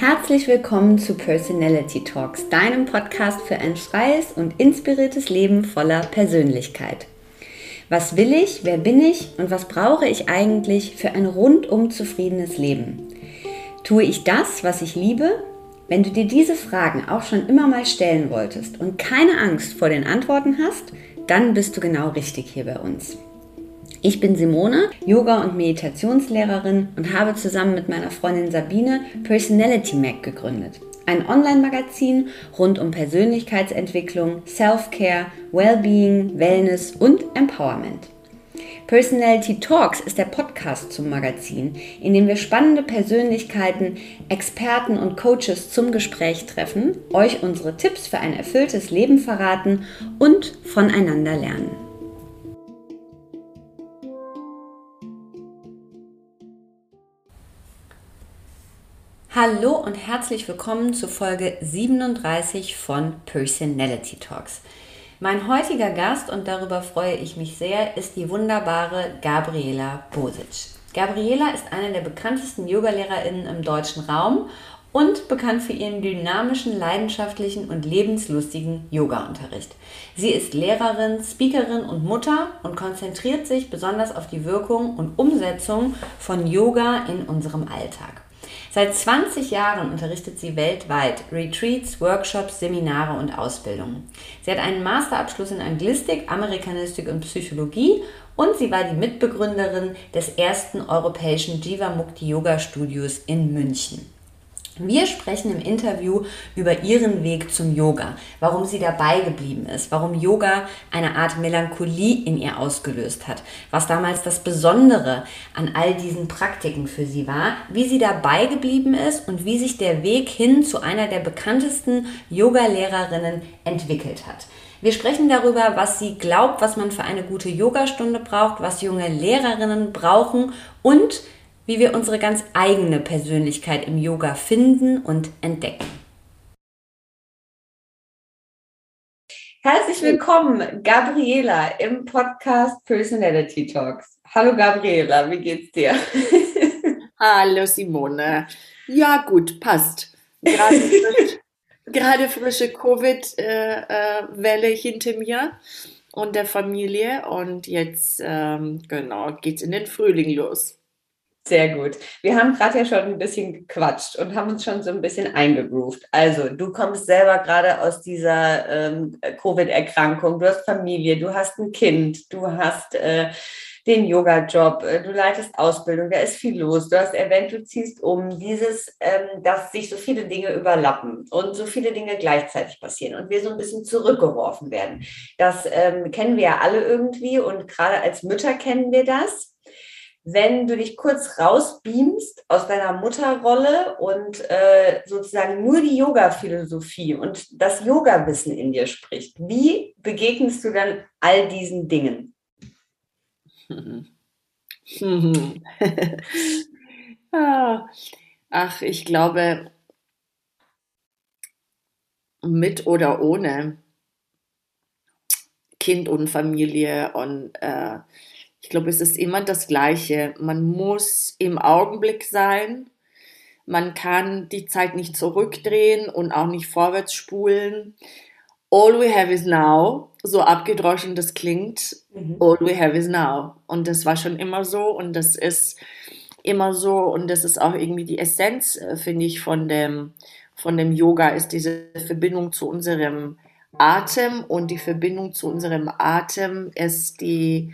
Herzlich willkommen zu Personality Talks, deinem Podcast für ein freies und inspiriertes Leben voller Persönlichkeit. Was will ich, wer bin ich und was brauche ich eigentlich für ein rundum zufriedenes Leben? Tue ich das, was ich liebe? Wenn du dir diese Fragen auch schon immer mal stellen wolltest und keine Angst vor den Antworten hast, dann bist du genau richtig hier bei uns. Ich bin Simone, Yoga- und Meditationslehrerin und habe zusammen mit meiner Freundin Sabine Personality Mac gegründet. Ein Online-Magazin rund um Persönlichkeitsentwicklung, Self-Care, Wellbeing, Wellness und Empowerment. Personality Talks ist der Podcast zum Magazin, in dem wir spannende Persönlichkeiten, Experten und Coaches zum Gespräch treffen, euch unsere Tipps für ein erfülltes Leben verraten und voneinander lernen. Hallo und herzlich willkommen zu Folge 37 von Personality Talks. Mein heutiger Gast, und darüber freue ich mich sehr, ist die wunderbare Gabriela Bosic. Gabriela ist eine der bekanntesten Yogalehrerinnen im deutschen Raum und bekannt für ihren dynamischen, leidenschaftlichen und lebenslustigen Yoga-Unterricht. Sie ist Lehrerin, Speakerin und Mutter und konzentriert sich besonders auf die Wirkung und Umsetzung von Yoga in unserem Alltag. Seit 20 Jahren unterrichtet sie weltweit Retreats, Workshops, Seminare und Ausbildungen. Sie hat einen Masterabschluss in Anglistik, Amerikanistik und Psychologie und sie war die Mitbegründerin des ersten europäischen Jiva Mukti Yoga Studios in München. Wir sprechen im Interview über ihren Weg zum Yoga, warum sie dabei geblieben ist, warum Yoga eine Art Melancholie in ihr ausgelöst hat, was damals das Besondere an all diesen Praktiken für sie war, wie sie dabei geblieben ist und wie sich der Weg hin zu einer der bekanntesten Yoga-Lehrerinnen entwickelt hat. Wir sprechen darüber, was sie glaubt, was man für eine gute Yogastunde braucht, was junge Lehrerinnen brauchen und wie wir unsere ganz eigene Persönlichkeit im Yoga finden und entdecken. Herzlich willkommen, Gabriela, im Podcast Personality Talks. Hallo Gabriela, wie geht's dir? Hallo Simone. Ja, gut, passt. Gerade, frisch, gerade frische Covid-Welle äh, äh, hinter mir und der Familie und jetzt ähm, genau geht's in den Frühling los. Sehr gut. Wir haben gerade ja schon ein bisschen gequatscht und haben uns schon so ein bisschen eingegroovt. Also, du kommst selber gerade aus dieser ähm, Covid-Erkrankung, du hast Familie, du hast ein Kind, du hast äh, den Yoga-Job, äh, du leitest Ausbildung, da ist viel los. Du hast erwähnt, du ziehst um. Dieses, ähm, dass sich so viele Dinge überlappen und so viele Dinge gleichzeitig passieren und wir so ein bisschen zurückgeworfen werden. Das ähm, kennen wir ja alle irgendwie und gerade als Mütter kennen wir das wenn du dich kurz rausbeamst aus deiner Mutterrolle und äh, sozusagen nur die Yoga-Philosophie und das Yoga-Wissen in dir spricht, wie begegnest du dann all diesen Dingen? Ach, ich glaube, mit oder ohne Kind und Familie und äh, ich glaube, es ist immer das Gleiche. Man muss im Augenblick sein. Man kann die Zeit nicht zurückdrehen und auch nicht vorwärts spulen. All we have is now. So abgedroschen das klingt. Mhm. All we have is now. Und das war schon immer so und das ist immer so und das ist auch irgendwie die Essenz, äh, finde ich, von dem, von dem Yoga, ist diese Verbindung zu unserem Atem und die Verbindung zu unserem Atem ist die,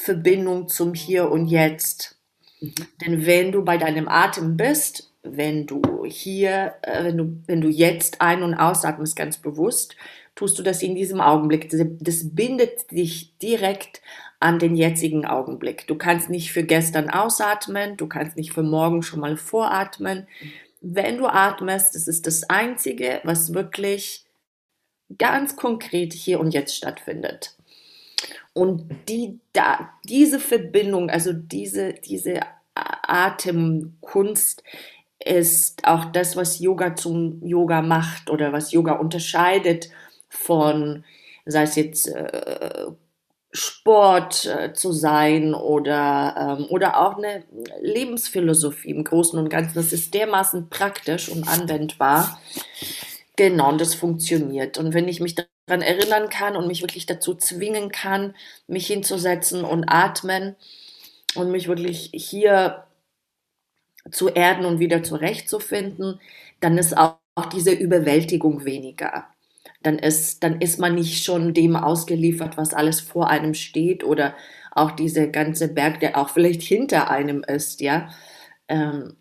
Verbindung zum Hier und Jetzt. Mhm. Denn wenn du bei deinem Atem bist, wenn du hier, äh, wenn du, wenn du jetzt ein- und ausatmest ganz bewusst, tust du das in diesem Augenblick. Das bindet dich direkt an den jetzigen Augenblick. Du kannst nicht für gestern ausatmen, du kannst nicht für morgen schon mal voratmen. Wenn du atmest, das ist das Einzige, was wirklich ganz konkret hier und jetzt stattfindet. Und die, da, diese Verbindung, also diese, diese Atemkunst ist auch das, was Yoga zum Yoga macht oder was Yoga unterscheidet von, sei es jetzt äh, Sport äh, zu sein oder, ähm, oder auch eine Lebensphilosophie im Großen und Ganzen. Das ist dermaßen praktisch und anwendbar. Genau, und das funktioniert. Und wenn ich mich daran erinnern kann und mich wirklich dazu zwingen kann, mich hinzusetzen und atmen und mich wirklich hier zu erden und wieder zurechtzufinden, dann ist auch, auch diese Überwältigung weniger dann ist, dann ist man nicht schon dem ausgeliefert, was alles vor einem steht oder auch dieser ganze Berg, der auch vielleicht hinter einem ist, ja. Ähm,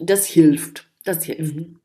das hilft, das hilft. Mhm.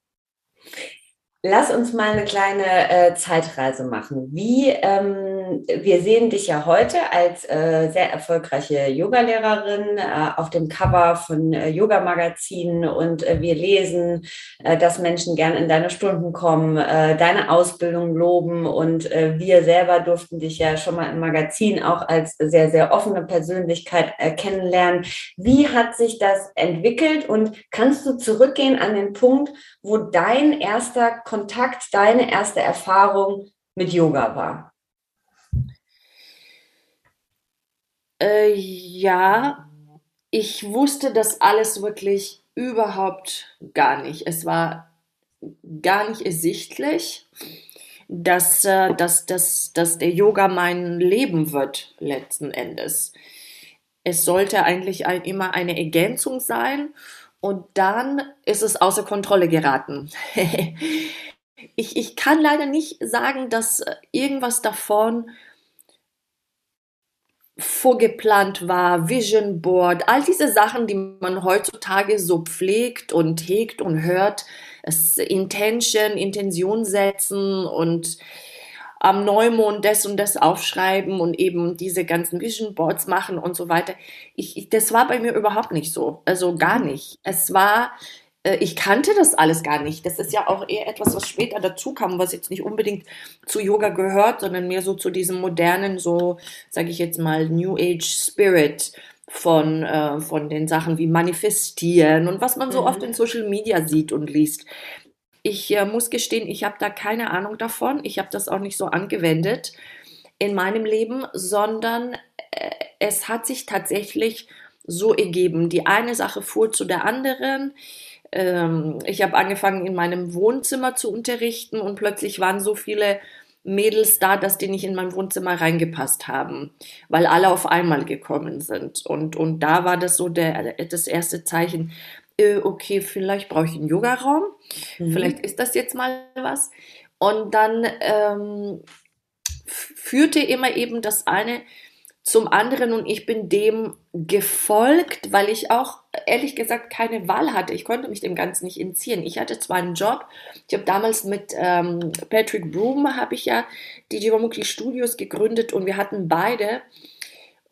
Lass uns mal eine kleine äh, Zeitreise machen. Wie, ähm, wir sehen dich ja heute als äh, sehr erfolgreiche Yogalehrerin äh, auf dem Cover von äh, Yoga-Magazinen und äh, wir lesen, äh, dass Menschen gern in deine Stunden kommen, deine Ausbildung loben und wir selber durften dich ja schon mal im Magazin auch als sehr, sehr offene Persönlichkeit kennenlernen. Wie hat sich das entwickelt und kannst du zurückgehen an den Punkt, wo dein erster Kontakt, deine erste Erfahrung mit Yoga war? Äh, ja, ich wusste das alles wirklich überhaupt gar nicht. Es war gar nicht ersichtlich, dass, äh, dass, dass, dass der Yoga mein Leben wird, letzten Endes. Es sollte eigentlich ein, immer eine Ergänzung sein und dann ist es außer Kontrolle geraten. ich, ich kann leider nicht sagen, dass irgendwas davon vorgeplant war, Vision Board, all diese Sachen, die man heutzutage so pflegt und hegt und hört, es Intention, Intention setzen und am Neumond das und das aufschreiben und eben diese ganzen Vision Boards machen und so weiter. Ich, ich, das war bei mir überhaupt nicht so. Also gar nicht. Es war, ich kannte das alles gar nicht. Das ist ja auch eher etwas, was später dazu kam, was jetzt nicht unbedingt zu Yoga gehört, sondern mehr so zu diesem modernen, so sage ich jetzt mal, New Age Spirit von, äh, von den Sachen wie Manifestieren und was man so mhm. oft in Social Media sieht und liest. Ich äh, muss gestehen, ich habe da keine Ahnung davon. Ich habe das auch nicht so angewendet in meinem Leben, sondern äh, es hat sich tatsächlich so ergeben. Die eine Sache fuhr zu der anderen. Ähm, ich habe angefangen, in meinem Wohnzimmer zu unterrichten und plötzlich waren so viele Mädels da, dass die nicht in mein Wohnzimmer reingepasst haben, weil alle auf einmal gekommen sind. Und, und da war das so der, das erste Zeichen, äh, okay, vielleicht brauche ich einen Yogaraum, mhm. vielleicht ist das jetzt mal was. Und dann ähm, führte immer eben das eine zum anderen und ich bin dem gefolgt, weil ich auch ehrlich gesagt keine Wahl hatte. Ich konnte mich dem Ganzen nicht entziehen. Ich hatte zwar einen Job, ich habe damals mit ähm, Patrick Broom habe ich ja die Jivamukti Studios gegründet und wir hatten beide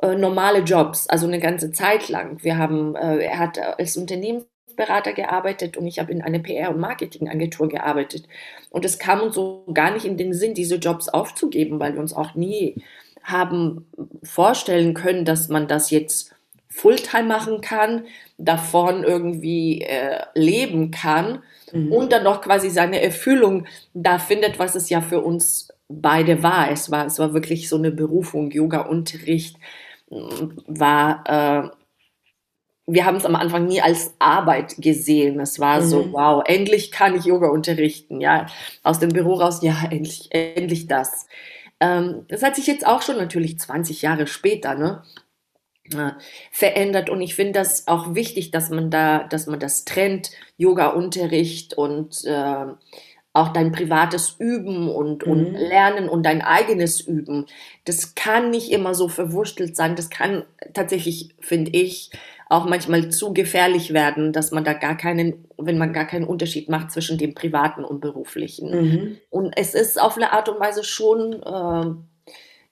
äh, normale Jobs, also eine ganze Zeit lang. Wir haben, äh, er hat als Unternehmen Berater gearbeitet und ich habe in einer PR- und Marketingagentur gearbeitet. Und es kam uns so gar nicht in den Sinn, diese Jobs aufzugeben, weil wir uns auch nie haben vorstellen können, dass man das jetzt Fulltime machen kann, davon irgendwie äh, leben kann mhm. und dann noch quasi seine Erfüllung da findet, was es ja für uns beide war. Es war, es war wirklich so eine Berufung. Yoga-Unterricht war äh, wir haben es am Anfang nie als Arbeit gesehen. Es war mhm. so, wow, endlich kann ich Yoga unterrichten, ja. Aus dem Büro raus, ja, endlich, endlich das. Ähm, das hat sich jetzt auch schon natürlich 20 Jahre später, ne? Äh, verändert und ich finde das auch wichtig, dass man da, dass man das trennt, Yoga-Unterricht und äh, auch dein privates Üben und, mhm. und Lernen und dein eigenes Üben. Das kann nicht immer so verwurstelt sein. Das kann tatsächlich, finde ich, auch manchmal zu gefährlich werden, dass man da gar keinen, wenn man gar keinen Unterschied macht zwischen dem privaten und beruflichen. Mhm. Und es ist auf eine Art und Weise schon äh,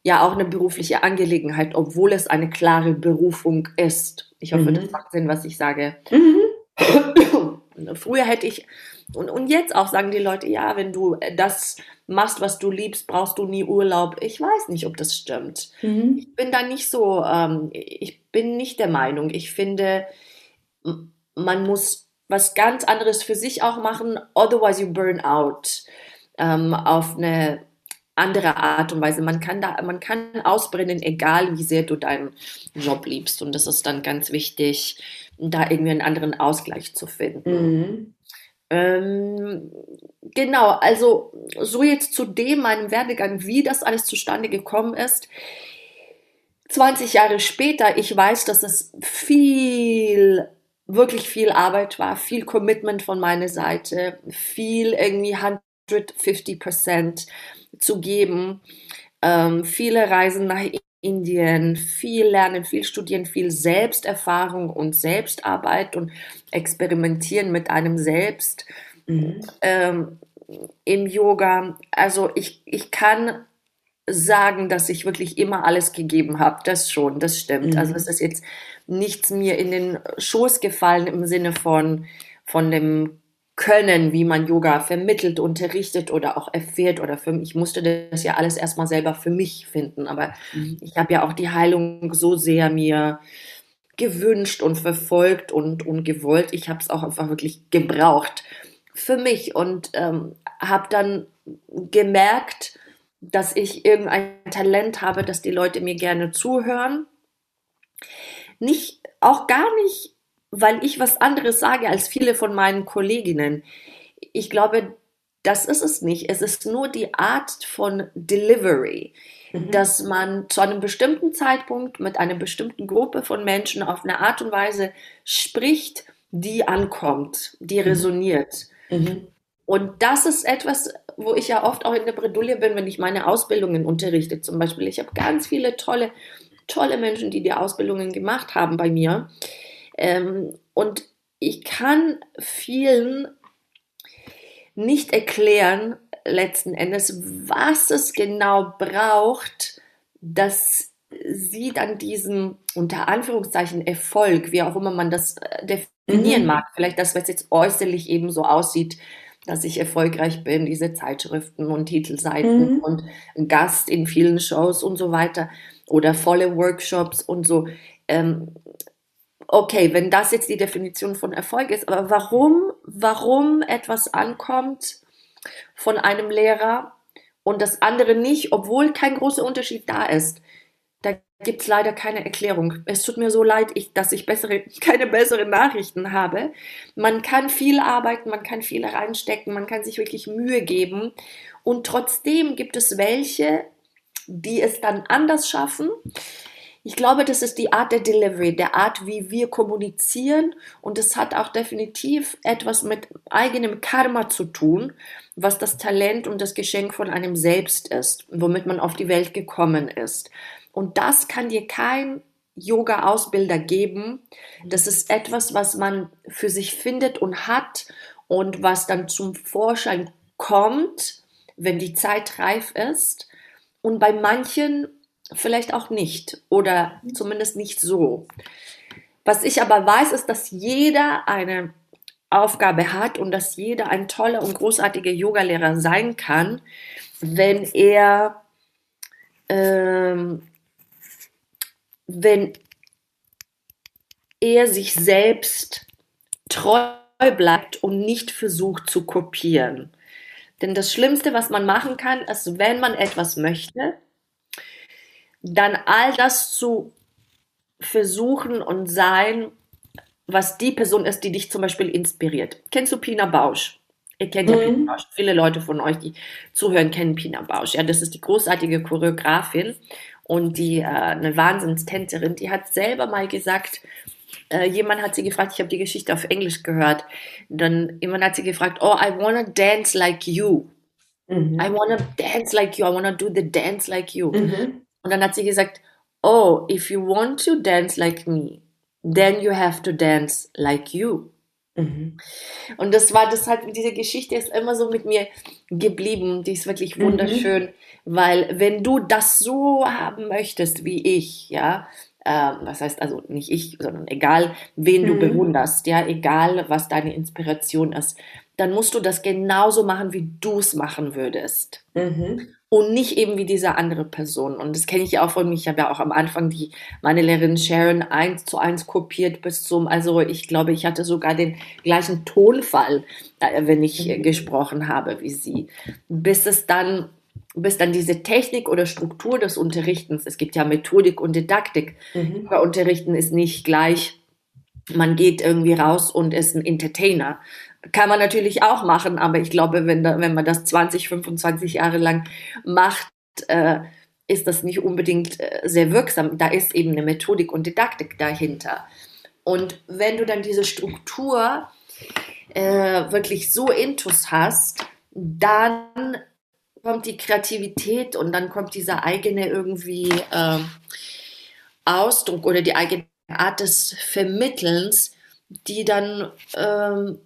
ja auch eine berufliche Angelegenheit, obwohl es eine klare Berufung ist. Ich hoffe, mhm. das macht Sinn, was ich sage. Mhm. Früher hätte ich und, und jetzt auch sagen die Leute, ja, wenn du das machst, was du liebst, brauchst du nie Urlaub. Ich weiß nicht, ob das stimmt. Mhm. Ich bin da nicht so, ähm, ich bin nicht der Meinung. Ich finde, man muss was ganz anderes für sich auch machen, otherwise you burn out. Ähm, auf eine andere Art und Weise. Man kann da, man kann ausbrennen, egal wie sehr du deinen Job liebst. Und das ist dann ganz wichtig, da irgendwie einen anderen Ausgleich zu finden. Mhm. Ähm, genau, also so jetzt zu dem meinem Werdegang, wie das alles zustande gekommen ist. 20 Jahre später, ich weiß, dass es viel, wirklich viel Arbeit war, viel Commitment von meiner Seite, viel irgendwie 150 Prozent zu geben. Ähm, viele Reisen nach Indien, viel Lernen, viel Studieren, viel Selbsterfahrung und Selbstarbeit und Experimentieren mit einem selbst mhm. ähm, im Yoga. Also ich, ich kann sagen, dass ich wirklich immer alles gegeben habe. Das schon, das stimmt. Also mhm. Also es ist jetzt nichts mir in den Schoß gefallen im Sinne von, von dem können, wie man Yoga vermittelt, unterrichtet oder auch erfährt oder für mich. Ich musste das ja alles erstmal selber für mich finden, aber mhm. ich habe ja auch die Heilung so sehr mir gewünscht und verfolgt und, und gewollt. Ich habe es auch einfach wirklich gebraucht für mich und ähm, habe dann gemerkt, dass ich irgendein Talent habe, dass die Leute mir gerne zuhören. Nicht, auch gar nicht weil ich was anderes sage als viele von meinen Kolleginnen. Ich glaube, das ist es nicht. Es ist nur die Art von Delivery, mhm. dass man zu einem bestimmten Zeitpunkt mit einer bestimmten Gruppe von Menschen auf eine Art und Weise spricht, die ankommt, die mhm. resoniert. Mhm. Und das ist etwas, wo ich ja oft auch in der Bredouille bin, wenn ich meine Ausbildungen unterrichte. Zum Beispiel, ich habe ganz viele tolle, tolle Menschen, die die Ausbildungen gemacht haben bei mir. Ähm, und ich kann vielen nicht erklären, letzten Endes, was es genau braucht, dass sie dann diesen unter Anführungszeichen Erfolg, wie auch immer man das äh, definieren mhm. mag, vielleicht das, was jetzt äußerlich eben so aussieht, dass ich erfolgreich bin, diese Zeitschriften und Titelseiten mhm. und Gast in vielen Shows und so weiter oder volle Workshops und so. Ähm, okay, wenn das jetzt die Definition von Erfolg ist, aber warum, warum etwas ankommt von einem Lehrer und das andere nicht, obwohl kein großer Unterschied da ist, da gibt es leider keine Erklärung. Es tut mir so leid, ich, dass ich bessere, keine besseren Nachrichten habe. Man kann viel arbeiten, man kann viel reinstecken, man kann sich wirklich Mühe geben und trotzdem gibt es welche, die es dann anders schaffen ich glaube, das ist die Art der Delivery, der Art, wie wir kommunizieren. Und es hat auch definitiv etwas mit eigenem Karma zu tun, was das Talent und das Geschenk von einem selbst ist, womit man auf die Welt gekommen ist. Und das kann dir kein Yoga-Ausbilder geben. Das ist etwas, was man für sich findet und hat und was dann zum Vorschein kommt, wenn die Zeit reif ist. Und bei manchen vielleicht auch nicht oder zumindest nicht so. Was ich aber weiß, ist, dass jeder eine Aufgabe hat und dass jeder ein toller und großartiger Yogalehrer sein kann, wenn er, ähm, wenn er sich selbst treu bleibt und nicht versucht zu kopieren. Denn das Schlimmste, was man machen kann, ist, wenn man etwas möchte, dann all das zu versuchen und sein, was die Person ist, die dich zum Beispiel inspiriert. Kennst du Pina Bausch? Ihr kennt ja mhm. Pina Bausch. Viele Leute von euch, die zuhören, kennen Pina Bausch. Ja, das ist die großartige Choreografin und die äh, eine Wahnsinnstänzerin. Die hat selber mal gesagt, äh, jemand hat sie gefragt, ich habe die Geschichte auf Englisch gehört. Dann jemand hat sie gefragt, oh, I wanna dance like you. Mhm. I wanna dance like you. I wanna do the dance like you. Mhm. Und dann hat sie gesagt, oh, if you want to dance like me, then you have to dance like you. Mhm. Und das war das halt, diese Geschichte ist immer so mit mir geblieben. Die ist wirklich mhm. wunderschön, mhm. weil wenn du das so haben möchtest wie ich, ja, äh, was heißt also nicht ich, sondern egal, wen mhm. du bewunderst, ja, egal was deine Inspiration ist, dann musst du das genauso machen, wie du es machen würdest. Mhm und nicht eben wie diese andere Person. Und das kenne ich ja auch von mir. Ich habe ja auch am Anfang die, meine Lehrerin Sharon eins zu eins kopiert bis zum, also ich glaube, ich hatte sogar den gleichen Tonfall, äh, wenn ich mhm. gesprochen habe wie sie. Bis es dann bis dann diese Technik oder Struktur des Unterrichtens, es gibt ja Methodik und Didaktik, mhm. Unterrichten ist nicht gleich, man geht irgendwie raus und ist ein Entertainer. Kann man natürlich auch machen, aber ich glaube, wenn, da, wenn man das 20, 25 Jahre lang macht, äh, ist das nicht unbedingt äh, sehr wirksam. Da ist eben eine Methodik und Didaktik dahinter. Und wenn du dann diese Struktur äh, wirklich so intus hast, dann kommt die Kreativität und dann kommt dieser eigene irgendwie äh, Ausdruck oder die eigene Art des Vermittelns, die dann ähm,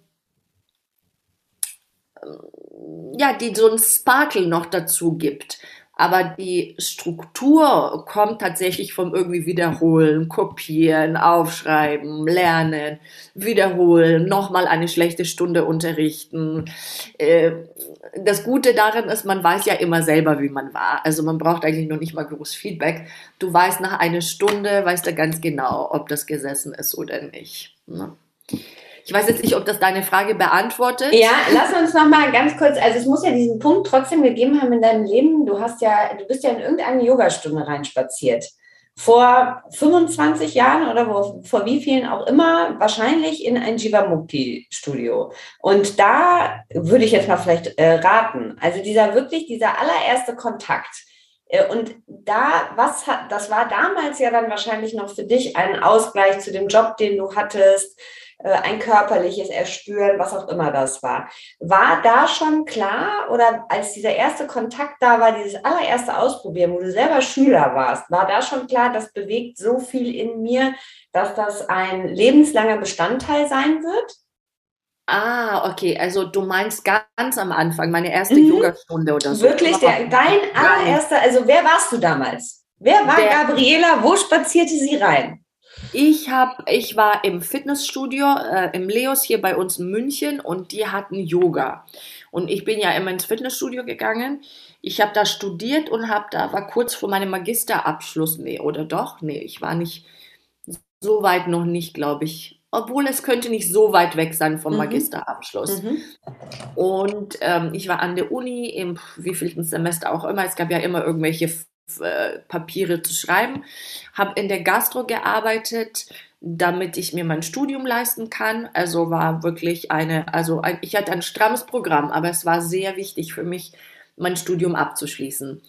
ja, die so ein Sparkle noch dazu gibt. Aber die Struktur kommt tatsächlich vom irgendwie Wiederholen, Kopieren, Aufschreiben, Lernen, Wiederholen, nochmal eine schlechte Stunde unterrichten. Äh, das Gute daran ist, man weiß ja immer selber, wie man war. Also man braucht eigentlich noch nicht mal groß Feedback. Du weißt nach einer Stunde, weißt du ganz genau, ob das gesessen ist oder nicht. Ne? Ich weiß jetzt nicht, ob das deine Frage beantwortet. Ja, lass uns noch mal ganz kurz, also es muss ja diesen Punkt trotzdem gegeben haben in deinem Leben. Du hast ja, du bist ja in irgendeine Yogastunde reinspaziert. Vor 25 Jahren oder wo, vor wie vielen auch immer, wahrscheinlich in ein Jivamukti-Studio. Und da würde ich jetzt mal vielleicht äh, raten. Also dieser wirklich, dieser allererste Kontakt. Äh, und da, was hat, das war damals ja dann wahrscheinlich noch für dich ein Ausgleich zu dem Job, den du hattest ein körperliches Erspüren, was auch immer das war. War da schon klar oder als dieser erste Kontakt da war, dieses allererste Ausprobieren, wo du selber Schüler warst, war da schon klar, das bewegt so viel in mir, dass das ein lebenslanger Bestandteil sein wird? Ah, okay. Also du meinst ganz am Anfang, meine erste mhm. Yogastunde oder so. Wirklich, der, dein allererster, also wer warst du damals? Wer war der, Gabriela? Wo spazierte sie rein? Ich habe, ich war im Fitnessstudio äh, im Leos hier bei uns in München und die hatten Yoga. Und ich bin ja immer ins Fitnessstudio gegangen. Ich habe da studiert und habe da war kurz vor meinem Magisterabschluss. Nee, oder doch? Nee, ich war nicht so weit noch nicht, glaube ich. Obwohl es könnte nicht so weit weg sein vom mhm. Magisterabschluss. Mhm. Und ähm, ich war an der Uni im wievielten Semester auch immer. Es gab ja immer irgendwelche äh, Papiere zu schreiben, habe in der Gastro gearbeitet, damit ich mir mein Studium leisten kann. Also war wirklich eine, also ein, ich hatte ein strammes Programm, aber es war sehr wichtig für mich, mein Studium abzuschließen.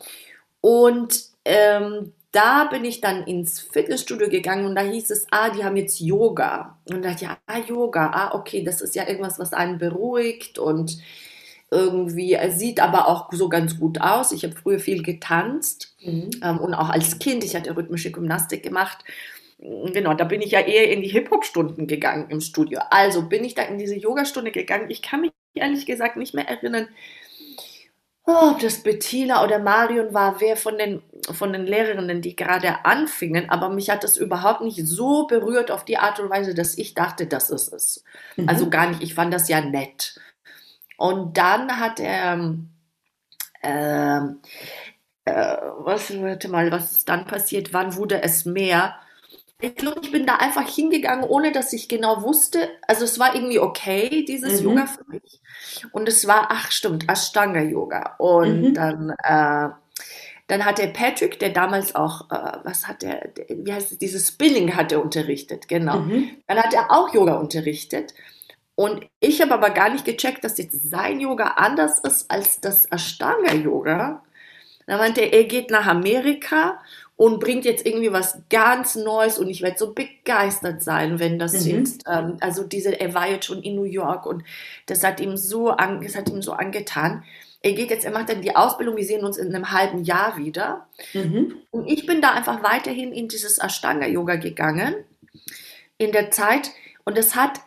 Und ähm, da bin ich dann ins Fitnessstudio gegangen und da hieß es, ah, die haben jetzt Yoga. Und da dachte ich, ah, Yoga, ah, okay, das ist ja irgendwas, was einen beruhigt und irgendwie, es sieht aber auch so ganz gut aus. Ich habe früher viel getanzt mhm. ähm, und auch als Kind, ich hatte rhythmische Gymnastik gemacht. Genau, da bin ich ja eher in die Hip-Hop-Stunden gegangen im Studio. Also bin ich da in diese Yogastunde gegangen. Ich kann mich ehrlich gesagt nicht mehr erinnern, ob das Bettina oder Marion war, wer von den, von den Lehrerinnen, die gerade anfingen, aber mich hat das überhaupt nicht so berührt auf die Art und Weise, dass ich dachte, das ist es. Mhm. Also gar nicht, ich fand das ja nett. Und dann hat er, äh, äh, was, warte mal, was ist dann passiert? Wann wurde es mehr? Ich glaube, ich bin da einfach hingegangen, ohne dass ich genau wusste. Also es war irgendwie okay, dieses mhm. Yoga für mich. Und es war, ach stimmt, Ashtanga Yoga. Und mhm. dann, äh, dann hat der Patrick, der damals auch, äh, was hat der, wie heißt es, dieses Spinning hat er unterrichtet, genau. Mhm. Dann hat er auch Yoga unterrichtet. Und ich habe aber gar nicht gecheckt, dass jetzt sein Yoga anders ist als das Ashtanga-Yoga. Da meinte er, er geht nach Amerika und bringt jetzt irgendwie was ganz Neues und ich werde so begeistert sein, wenn das mhm. jetzt, ähm, also diese, er war jetzt schon in New York und das hat ihm so, an, das hat ihm so angetan. Er geht jetzt, er macht dann die Ausbildung, wir sehen uns in einem halben Jahr wieder. Mhm. Und ich bin da einfach weiterhin in dieses Ashtanga-Yoga gegangen in der Zeit und es hat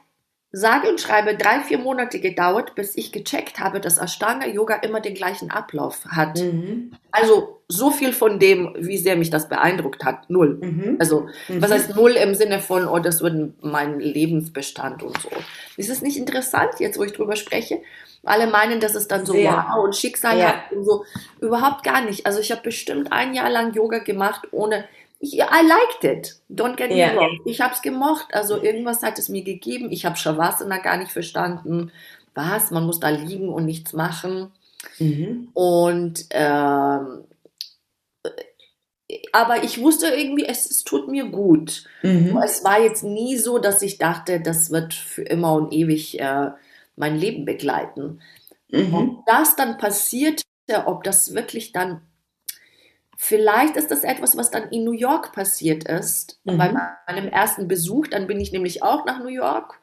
sage und schreibe drei, vier Monate gedauert, bis ich gecheckt habe, dass Ashtanga Yoga immer den gleichen Ablauf hat. Mhm. Also so viel von dem, wie sehr mich das beeindruckt hat, null. Mhm. Also mhm. was heißt null im Sinne von, oh, das wird mein Lebensbestand und so. Ist es nicht interessant, jetzt wo ich drüber spreche? Alle meinen, dass es dann so sehr. wow und Schicksal ja. hat und so. Überhaupt gar nicht. Also ich habe bestimmt ein Jahr lang Yoga gemacht, ohne ich, I liked it. Don't get me yeah. wrong. Ich habe es gemocht. Also irgendwas hat es mir gegeben. Ich habe Shavasana gar nicht verstanden. Was? Man muss da liegen und nichts machen. Mhm. Und ähm, aber ich wusste irgendwie, es, es tut mir gut. Mhm. Es war jetzt nie so, dass ich dachte, das wird für immer und ewig äh, mein Leben begleiten. Mhm. Ob das dann passierte, ob das wirklich dann, vielleicht ist das etwas, was dann in New York passiert ist, mhm. bei meinem ersten Besuch, dann bin ich nämlich auch nach New York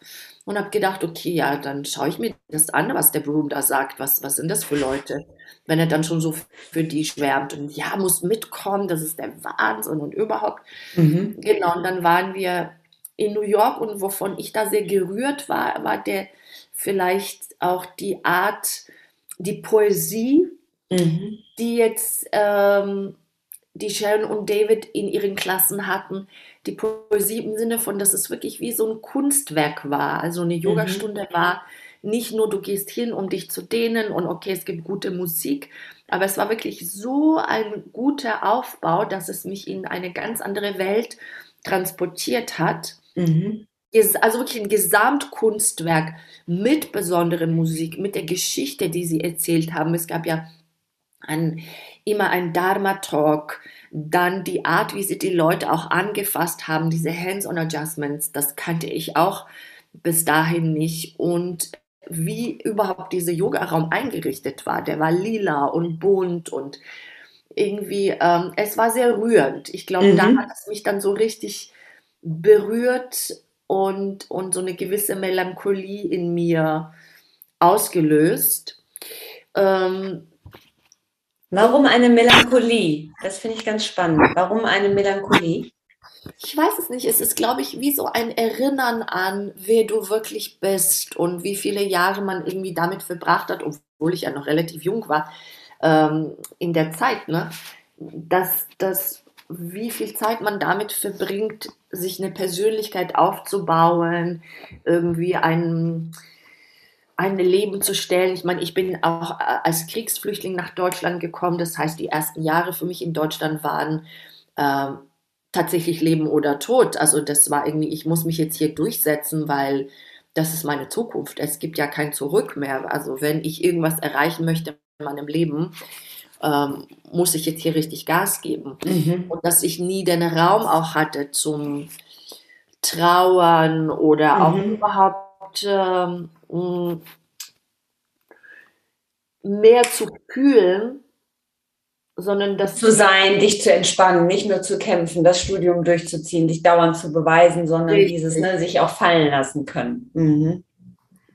und habe gedacht, okay, ja, dann schaue ich mir das an, was der Broom da sagt, was, was sind das für Leute? wenn er dann schon so für die schwärmt und ja, muss mitkommen, das ist der Wahnsinn und überhaupt. Mhm. Genau, und dann waren wir in New York und wovon ich da sehr gerührt war, war der vielleicht auch die Art, die Poesie, mhm. die jetzt ähm, die Sharon und David in ihren Klassen hatten. Die Poesie im Sinne von, dass es wirklich wie so ein Kunstwerk war, also eine mhm. Yogastunde mhm. war nicht nur, du gehst hin, um dich zu dehnen und okay, es gibt gute Musik, aber es war wirklich so ein guter Aufbau, dass es mich in eine ganz andere Welt transportiert hat. Mhm. Also wirklich ein Gesamtkunstwerk mit besonderer Musik, mit der Geschichte, die sie erzählt haben. Es gab ja ein, immer ein Dharma-Talk, dann die Art, wie sie die Leute auch angefasst haben, diese Hands-on-Adjustments, das kannte ich auch bis dahin nicht. Und wie überhaupt dieser Yoga-Raum eingerichtet war. Der war lila und bunt und irgendwie, ähm, es war sehr rührend. Ich glaube, mhm. da hat es mich dann so richtig berührt und, und so eine gewisse Melancholie in mir ausgelöst. Ähm, Warum eine Melancholie? Das finde ich ganz spannend. Warum eine Melancholie? Ich weiß es nicht. Es ist, glaube ich, wie so ein Erinnern an, wer du wirklich bist und wie viele Jahre man irgendwie damit verbracht hat, obwohl ich ja noch relativ jung war ähm, in der Zeit, ne? Dass, dass wie viel Zeit man damit verbringt, sich eine Persönlichkeit aufzubauen, irgendwie ein, ein Leben zu stellen. Ich meine, ich bin auch als Kriegsflüchtling nach Deutschland gekommen. Das heißt, die ersten Jahre für mich in Deutschland waren äh, tatsächlich Leben oder Tod. Also das war irgendwie, ich muss mich jetzt hier durchsetzen, weil das ist meine Zukunft. Es gibt ja kein Zurück mehr. Also wenn ich irgendwas erreichen möchte in meinem Leben, ähm, muss ich jetzt hier richtig Gas geben. Mhm. Und dass ich nie den Raum auch hatte zum Trauern oder mhm. auch überhaupt ähm, mehr zu fühlen, sondern das zu sein, dich zu entspannen, nicht nur zu kämpfen, das Studium durchzuziehen, dich dauernd zu beweisen, sondern Richtig. dieses ne, sich auch fallen lassen können. Mhm.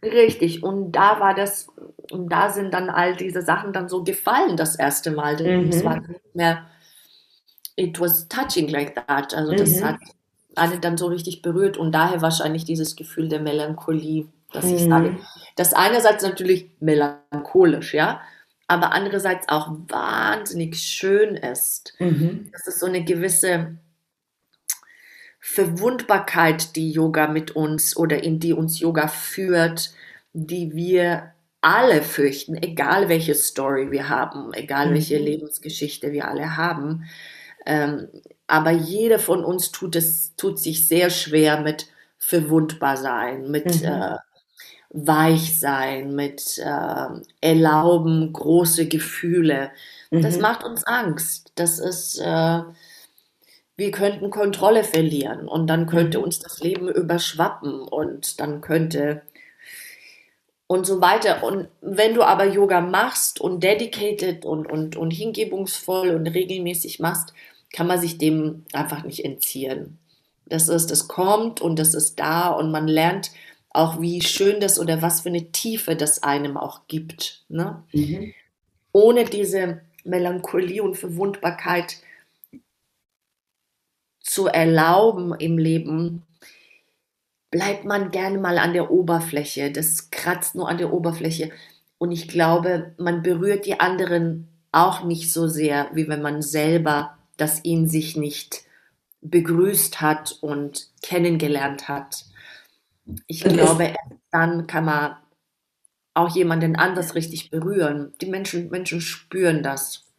Richtig. Und da war das, und da sind dann all diese Sachen dann so gefallen das erste Mal. Mhm. Es war nicht mehr, it was touching like that. Also das mhm. hat alle dann so richtig berührt und daher wahrscheinlich dieses Gefühl der Melancholie, dass ich sage. Mhm. Das einerseits natürlich melancholisch, ja, aber andererseits auch wahnsinnig schön ist. Mhm. Das ist so eine gewisse Verwundbarkeit, die Yoga mit uns oder in die uns Yoga führt, die wir alle fürchten, egal welche Story wir haben, egal mhm. welche Lebensgeschichte wir alle haben. Ähm, aber jeder von uns tut es, tut sich sehr schwer mit verwundbar sein, mit mhm. äh, weich sein, mit äh, erlauben, große Gefühle. Mhm. Das macht uns Angst. Das ist, äh, wir könnten Kontrolle verlieren und dann könnte mhm. uns das Leben überschwappen und dann könnte und so weiter. Und wenn du aber Yoga machst und dedicated und, und, und hingebungsvoll und regelmäßig machst, kann man sich dem einfach nicht entziehen. Das ist, das kommt und das ist da und man lernt auch wie schön das oder was für eine Tiefe das einem auch gibt. Ne? Mhm. Ohne diese Melancholie und Verwundbarkeit zu erlauben im Leben, bleibt man gerne mal an der Oberfläche. Das kratzt nur an der Oberfläche. Und ich glaube, man berührt die anderen auch nicht so sehr, wie wenn man selber das in sich nicht begrüßt hat und kennengelernt hat. Ich und glaube, dann kann man auch jemanden anders richtig berühren. Die Menschen, Menschen spüren das.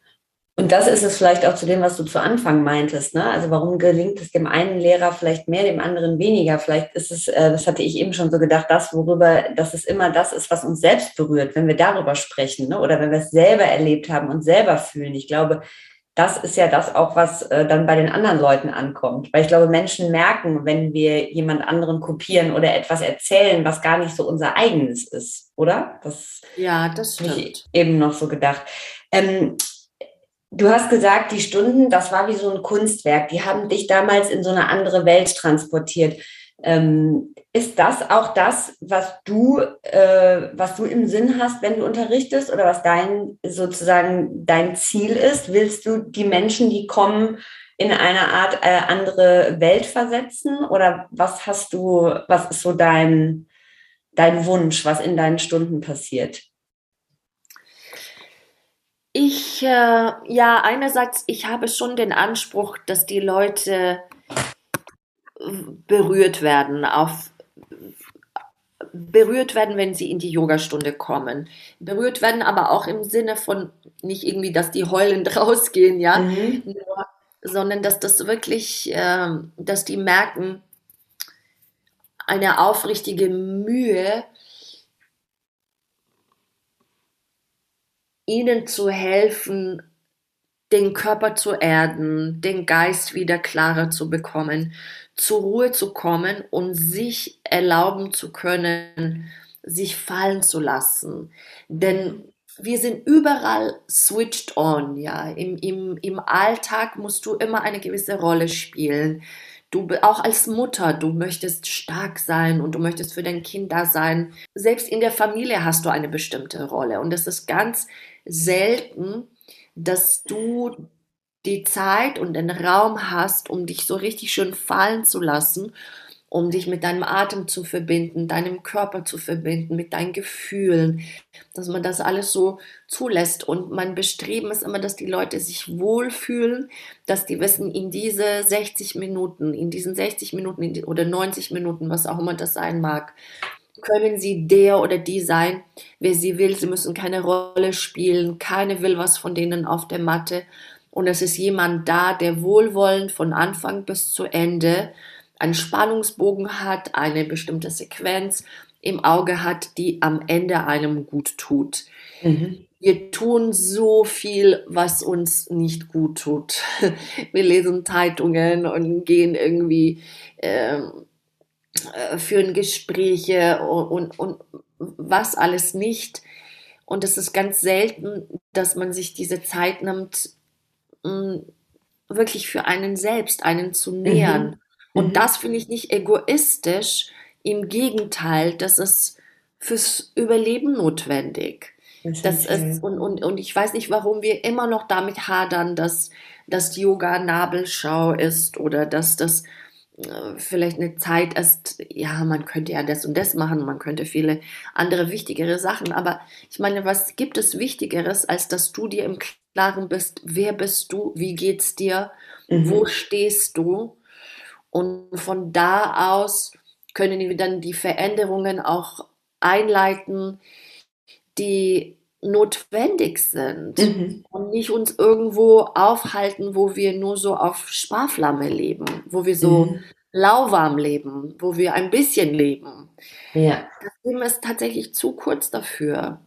Und das ist es vielleicht auch zu dem, was du zu Anfang meintest. Ne? Also warum gelingt es dem einen Lehrer vielleicht mehr, dem anderen weniger? Vielleicht ist es, äh, das hatte ich eben schon so gedacht, das, worüber, dass es immer das ist, was uns selbst berührt, wenn wir darüber sprechen ne? oder wenn wir es selber erlebt haben und selber fühlen. Ich glaube, das ist ja das auch, was äh, dann bei den anderen Leuten ankommt. Weil ich glaube, Menschen merken, wenn wir jemand anderen kopieren oder etwas erzählen, was gar nicht so unser eigenes ist, oder? Das ja, das stimmt. Ich eben noch so gedacht. Ähm, Du hast gesagt, die Stunden, das war wie so ein Kunstwerk. Die haben dich damals in so eine andere Welt transportiert. Ähm, ist das auch das, was du, äh, was du im Sinn hast, wenn du unterrichtest oder was dein sozusagen dein Ziel ist? Willst du die Menschen, die kommen, in eine Art äh, andere Welt versetzen oder was hast du, was ist so dein, dein Wunsch, was in deinen Stunden passiert? Ich, äh, ja, einerseits, ich habe schon den Anspruch, dass die Leute berührt werden, auf, berührt werden, wenn sie in die Yogastunde kommen. Berührt werden aber auch im Sinne von nicht irgendwie, dass die heulend rausgehen, ja, mhm. Nur, sondern dass das wirklich, äh, dass die merken, eine aufrichtige Mühe, ihnen zu helfen, den Körper zu erden, den Geist wieder klarer zu bekommen, zur Ruhe zu kommen und sich erlauben zu können, sich fallen zu lassen. Denn wir sind überall switched on, ja. Im, im, Im Alltag musst du immer eine gewisse Rolle spielen. Du auch als Mutter, du möchtest stark sein und du möchtest für dein Kind da sein. Selbst in der Familie hast du eine bestimmte Rolle und es ist ganz selten, dass du die Zeit und den Raum hast, um dich so richtig schön fallen zu lassen, um dich mit deinem Atem zu verbinden, deinem Körper zu verbinden, mit deinen Gefühlen, dass man das alles so zulässt. Und mein Bestreben ist immer, dass die Leute sich wohlfühlen, dass die wissen, in diese 60 Minuten, in diesen 60 Minuten oder 90 Minuten, was auch immer das sein mag, können sie der oder die sein, wer sie will. Sie müssen keine Rolle spielen. Keine will was von denen auf der Matte. Und es ist jemand da, der wohlwollend von Anfang bis zu Ende einen Spannungsbogen hat, eine bestimmte Sequenz im Auge hat, die am Ende einem gut tut. Mhm. Wir tun so viel, was uns nicht gut tut. Wir lesen Zeitungen und gehen irgendwie ähm, äh, führen Gespräche und, und, und was alles nicht. Und es ist ganz selten, dass man sich diese Zeit nimmt, mm, wirklich für einen selbst, einen zu nähern. Mhm. Und mhm. das finde ich nicht egoistisch. Im Gegenteil, das ist fürs Überleben notwendig. Das ist, und, und, und ich weiß nicht, warum wir immer noch damit hadern, dass, dass Yoga Nabelschau ist oder dass das vielleicht eine Zeit ist, ja, man könnte ja das und das machen, man könnte viele andere wichtigere Sachen, aber ich meine, was gibt es Wichtigeres, als dass du dir im Klaren bist, wer bist du, wie geht's dir, mhm. wo stehst du und von da aus können wir dann die Veränderungen auch einleiten, die notwendig sind mhm. und nicht uns irgendwo aufhalten, wo wir nur so auf Sparflamme leben, wo wir so mhm. lauwarm leben, wo wir ein bisschen leben. Ja. Das Leben ist tatsächlich zu kurz dafür.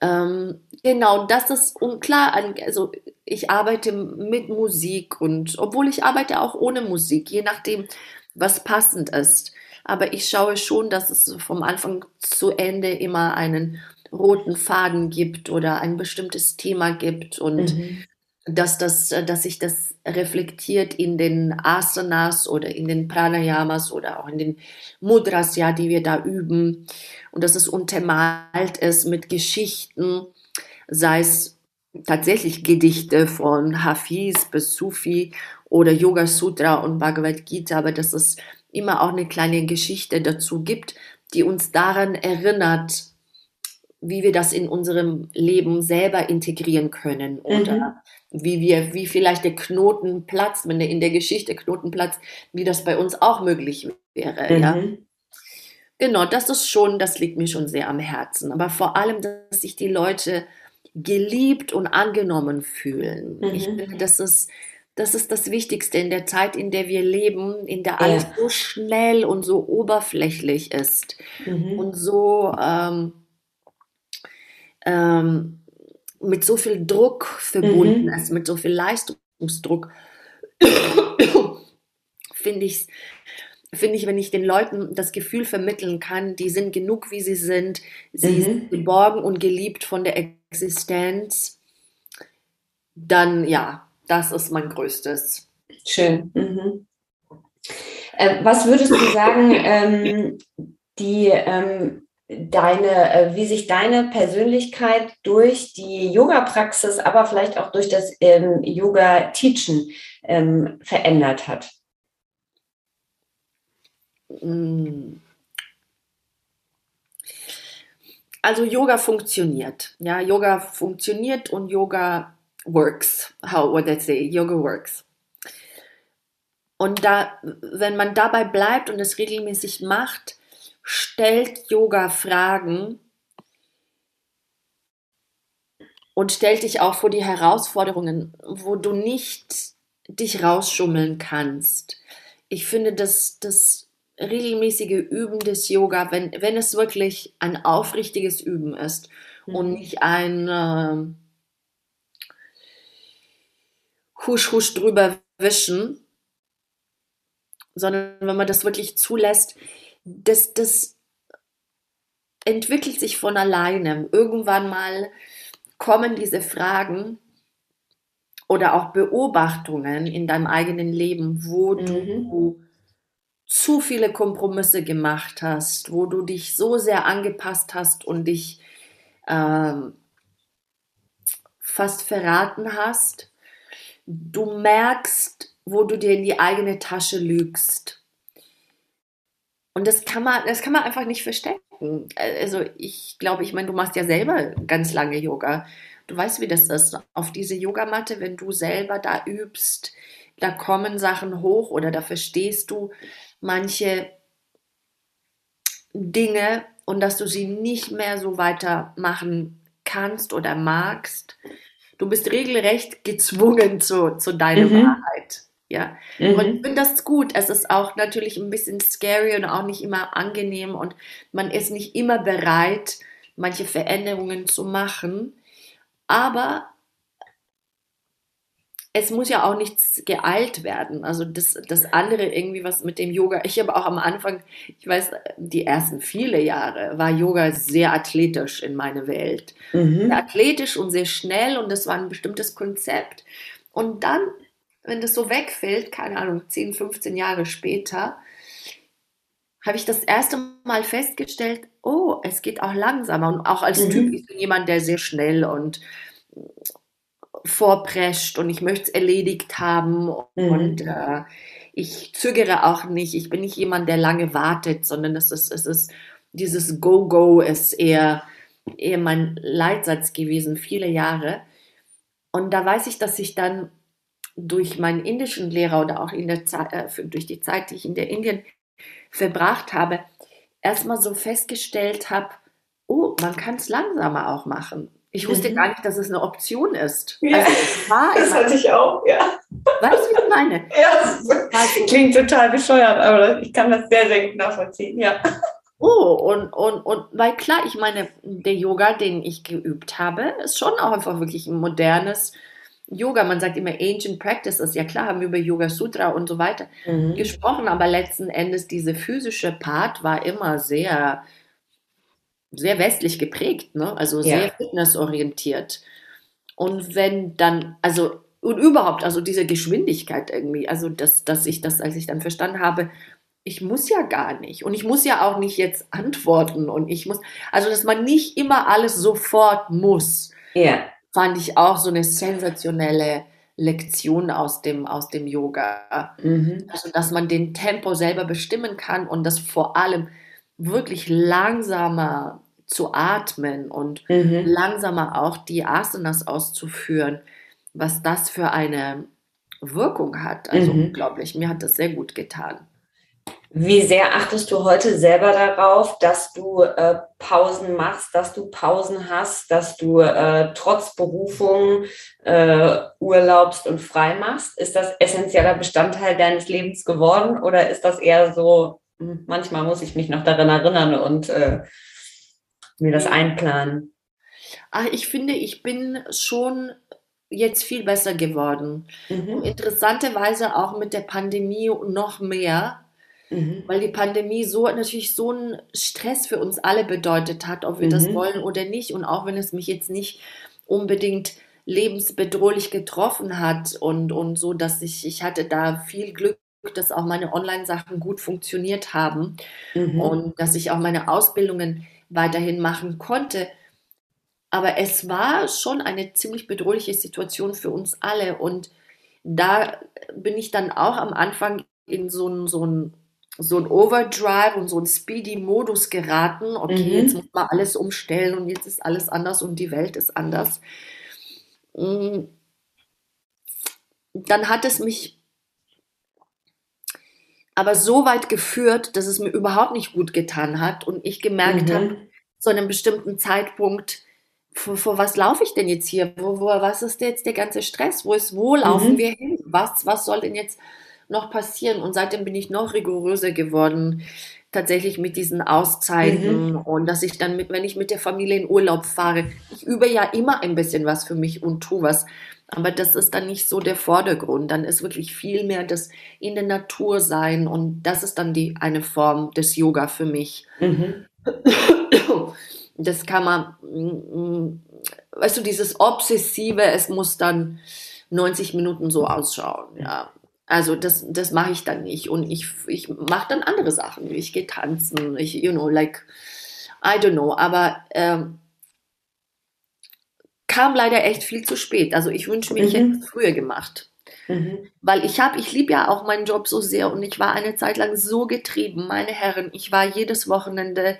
Ähm, genau, das ist unklar. Also ich arbeite mit Musik und obwohl ich arbeite auch ohne Musik, je nachdem, was passend ist. Aber ich schaue schon, dass es vom Anfang zu Ende immer einen roten Faden gibt oder ein bestimmtes Thema gibt und mhm. dass, das, dass sich das reflektiert in den Asanas oder in den Pranayamas oder auch in den Mudras, ja, die wir da üben und dass es untermalt ist mit Geschichten, sei es tatsächlich Gedichte von Hafiz bis Sufi oder Yoga Sutra und Bhagavad Gita, aber dass es immer auch eine kleine Geschichte dazu gibt, die uns daran erinnert, wie wir das in unserem Leben selber integrieren können oder mhm. wie wir, wie vielleicht der Knoten platzt, wenn der in der Geschichte Knoten platzt, wie das bei uns auch möglich wäre. Mhm. Ja? Genau, das ist schon, das liegt mir schon sehr am Herzen. Aber vor allem, dass sich die Leute geliebt und angenommen fühlen. Mhm. Ich finde, das ist, das ist das Wichtigste in der Zeit, in der wir leben, in der alles ja. so schnell und so oberflächlich ist mhm. und so ähm, ähm, mit so viel Druck verbunden mhm. ist, mit so viel Leistungsdruck, finde ich finde ich, wenn ich den Leuten das Gefühl vermitteln kann, die sind genug, wie sie sind, sie mhm. sind geborgen und geliebt von der Existenz, dann ja, das ist mein größtes. Schön. Mhm. Äh, was würdest du sagen, ähm, die ähm, deine, äh, wie sich deine Persönlichkeit durch die Yoga-Praxis, aber vielleicht auch durch das ähm, Yoga-Teachen ähm, verändert hat? Mm. Also Yoga funktioniert. Ja, Yoga funktioniert und Yoga works. How would I say? Yoga works. Und da, wenn man dabei bleibt und es regelmäßig macht, stellt Yoga Fragen und stellt dich auch vor die Herausforderungen, wo du nicht dich rausschummeln kannst. Ich finde, dass das regelmäßige Üben des Yoga, wenn, wenn es wirklich ein aufrichtiges Üben ist mhm. und nicht ein äh, Husch, Husch drüber wischen, sondern wenn man das wirklich zulässt, das, das entwickelt sich von alleine. Irgendwann mal kommen diese Fragen oder auch Beobachtungen in deinem eigenen Leben, wo mhm. du zu viele Kompromisse gemacht hast, wo du dich so sehr angepasst hast und dich ähm, fast verraten hast. Du merkst, wo du dir in die eigene Tasche lügst. Und das kann man, das kann man einfach nicht verstecken. Also ich glaube, ich meine, du machst ja selber ganz lange Yoga. Du weißt, wie das ist. Auf diese Yogamatte, wenn du selber da übst, da kommen Sachen hoch oder da verstehst du manche Dinge und dass du sie nicht mehr so weitermachen kannst oder magst. Du bist regelrecht gezwungen zu, zu deiner mhm. Wahrheit. Ja. Mhm. Und ich finde das gut. Es ist auch natürlich ein bisschen scary und auch nicht immer angenehm und man ist nicht immer bereit, manche Veränderungen zu machen. Aber es muss ja auch nichts geeilt werden. Also das, das andere irgendwie, was mit dem Yoga, ich habe auch am Anfang, ich weiß, die ersten viele Jahre war Yoga sehr athletisch in meiner Welt. Mhm. Athletisch und sehr schnell und das war ein bestimmtes Konzept. Und dann, wenn das so wegfällt, keine Ahnung, 10, 15 Jahre später, habe ich das erste Mal festgestellt, oh, es geht auch langsamer. Und auch als mhm. Typ, ich bin jemand, der sehr schnell und vorprescht und ich möchte es erledigt haben mhm. und äh, ich zögere auch nicht. Ich bin nicht jemand, der lange wartet, sondern es ist, es ist dieses Go-Go ist eher, eher mein Leitsatz gewesen, viele Jahre. Und da weiß ich, dass ich dann durch meinen indischen Lehrer oder auch in der Zeit, äh, durch die Zeit, die ich in der Indien verbracht habe, erstmal so festgestellt habe, oh, man kann es langsamer auch machen. Ich wusste mhm. gar nicht, dass es eine Option ist. Ja, also, das hatte ich auch, ja. Weißt du, wie ich meine? Ja, das klingt total bescheuert, aber ich kann das sehr, sehr gut nachvollziehen, ja. Oh, und, und, und weil klar, ich meine, der Yoga, den ich geübt habe, ist schon auch einfach wirklich ein modernes Yoga. Man sagt immer Ancient Practices. Ja klar, haben wir über Yoga Sutra und so weiter mhm. gesprochen, aber letzten Endes diese physische Part war immer sehr sehr westlich geprägt, ne? also sehr ja. fitnessorientiert. Und wenn dann, also, und überhaupt, also diese Geschwindigkeit irgendwie, also dass, dass ich das, als ich dann verstanden habe, ich muss ja gar nicht. Und ich muss ja auch nicht jetzt antworten. Und ich muss, also dass man nicht immer alles sofort muss, ja. Fand ich auch so eine sensationelle Lektion aus dem, aus dem Yoga. Mhm. Also dass man den Tempo selber bestimmen kann und das vor allem wirklich langsamer zu atmen und mhm. langsamer auch die Asanas auszuführen, was das für eine Wirkung hat. Also mhm. unglaublich. Mir hat das sehr gut getan. Wie sehr achtest du heute selber darauf, dass du äh, Pausen machst, dass du Pausen hast, dass du äh, trotz Berufung äh, urlaubst und frei machst? Ist das essentieller Bestandteil deines Lebens geworden oder ist das eher so, hm, manchmal muss ich mich noch daran erinnern und äh, mir das einplanen? Ach, ich finde, ich bin schon jetzt viel besser geworden. Mhm. Interessanterweise auch mit der Pandemie noch mehr Mhm. Weil die Pandemie so natürlich so einen Stress für uns alle bedeutet hat, ob wir mhm. das wollen oder nicht. Und auch wenn es mich jetzt nicht unbedingt lebensbedrohlich getroffen hat und, und so, dass ich, ich hatte da viel Glück, dass auch meine Online-Sachen gut funktioniert haben mhm. und dass ich auch meine Ausbildungen weiterhin machen konnte. Aber es war schon eine ziemlich bedrohliche Situation für uns alle. Und da bin ich dann auch am Anfang in so ein, so ein so ein Overdrive und so ein Speedy-Modus geraten. Okay, mhm. jetzt muss man alles umstellen und jetzt ist alles anders und die Welt ist anders. Mm. Dann hat es mich aber so weit geführt, dass es mir überhaupt nicht gut getan hat und ich gemerkt mhm. habe, zu einem bestimmten Zeitpunkt, vor, vor was laufe ich denn jetzt hier? Wo, wo, was ist jetzt der ganze Stress? Wo ist, wo laufen mhm. wir hin? Was, was soll denn jetzt noch passieren. Und seitdem bin ich noch rigoröser geworden, tatsächlich mit diesen Auszeiten mhm. und dass ich dann, mit, wenn ich mit der Familie in Urlaub fahre, ich übe ja immer ein bisschen was für mich und tue was. Aber das ist dann nicht so der Vordergrund. Dann ist wirklich viel mehr das in der Natur sein und das ist dann die eine Form des Yoga für mich. Mhm. Das kann man, mm, mm, weißt du, dieses obsessive, es muss dann 90 Minuten so ausschauen. Ja, also das, das mache ich dann nicht. Und ich, ich mache dann andere Sachen. Ich gehe tanzen, ich, you know, like, I don't know. Aber ähm, kam leider echt viel zu spät. Also ich wünsche mir, ich hätte mhm. es früher gemacht. Mhm. Weil ich habe, ich liebe ja auch meinen Job so sehr und ich war eine Zeit lang so getrieben, meine Herren. Ich war jedes Wochenende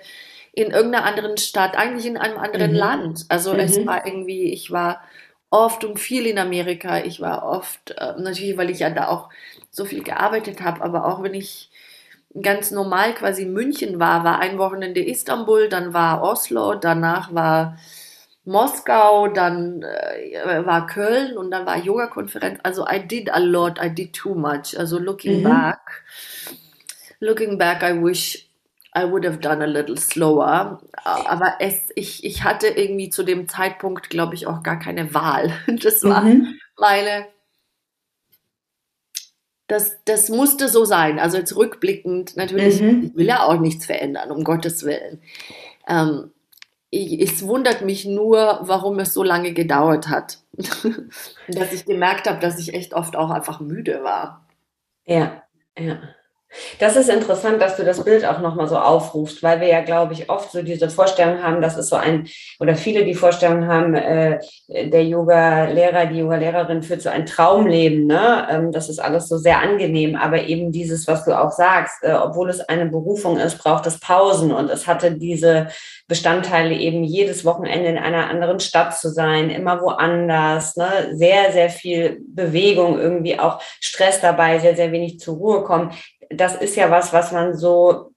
in irgendeiner anderen Stadt, eigentlich in einem anderen mhm. Land. Also es mhm. war irgendwie, ich war oft und viel in Amerika. Ich war oft, äh, natürlich, weil ich ja da auch so viel gearbeitet habe, aber auch wenn ich ganz normal quasi in München war, war ein Wochenende Istanbul, dann war Oslo, danach war Moskau, dann äh, war Köln und dann war Yoga-Konferenz. Also I did a lot, I did too much. Also looking mhm. back, looking back, I wish I would have done a little slower. Aber es, ich, ich hatte irgendwie zu dem Zeitpunkt, glaube ich, auch gar keine Wahl. Das war mhm. meine. Das, das musste so sein. Also jetzt rückblickend, natürlich, mhm. ich will ja auch nichts verändern, um Gottes Willen. Ähm, ich, es wundert mich nur, warum es so lange gedauert hat. dass ich gemerkt habe, dass ich echt oft auch einfach müde war. Ja, ja. Das ist interessant, dass du das Bild auch nochmal so aufrufst, weil wir ja, glaube ich, oft so diese Vorstellung haben, das ist so ein, oder viele die Vorstellung haben, äh, der Yoga-Lehrer, die Yoga-Lehrerin führt so ein Traumleben, ne? Ähm, das ist alles so sehr angenehm, aber eben dieses, was du auch sagst, äh, obwohl es eine Berufung ist, braucht es Pausen und es hatte diese Bestandteile eben jedes Wochenende in einer anderen Stadt zu sein, immer woanders, ne? sehr, sehr viel Bewegung, irgendwie auch Stress dabei, sehr, sehr wenig zur Ruhe kommen das ist ja was, was man so,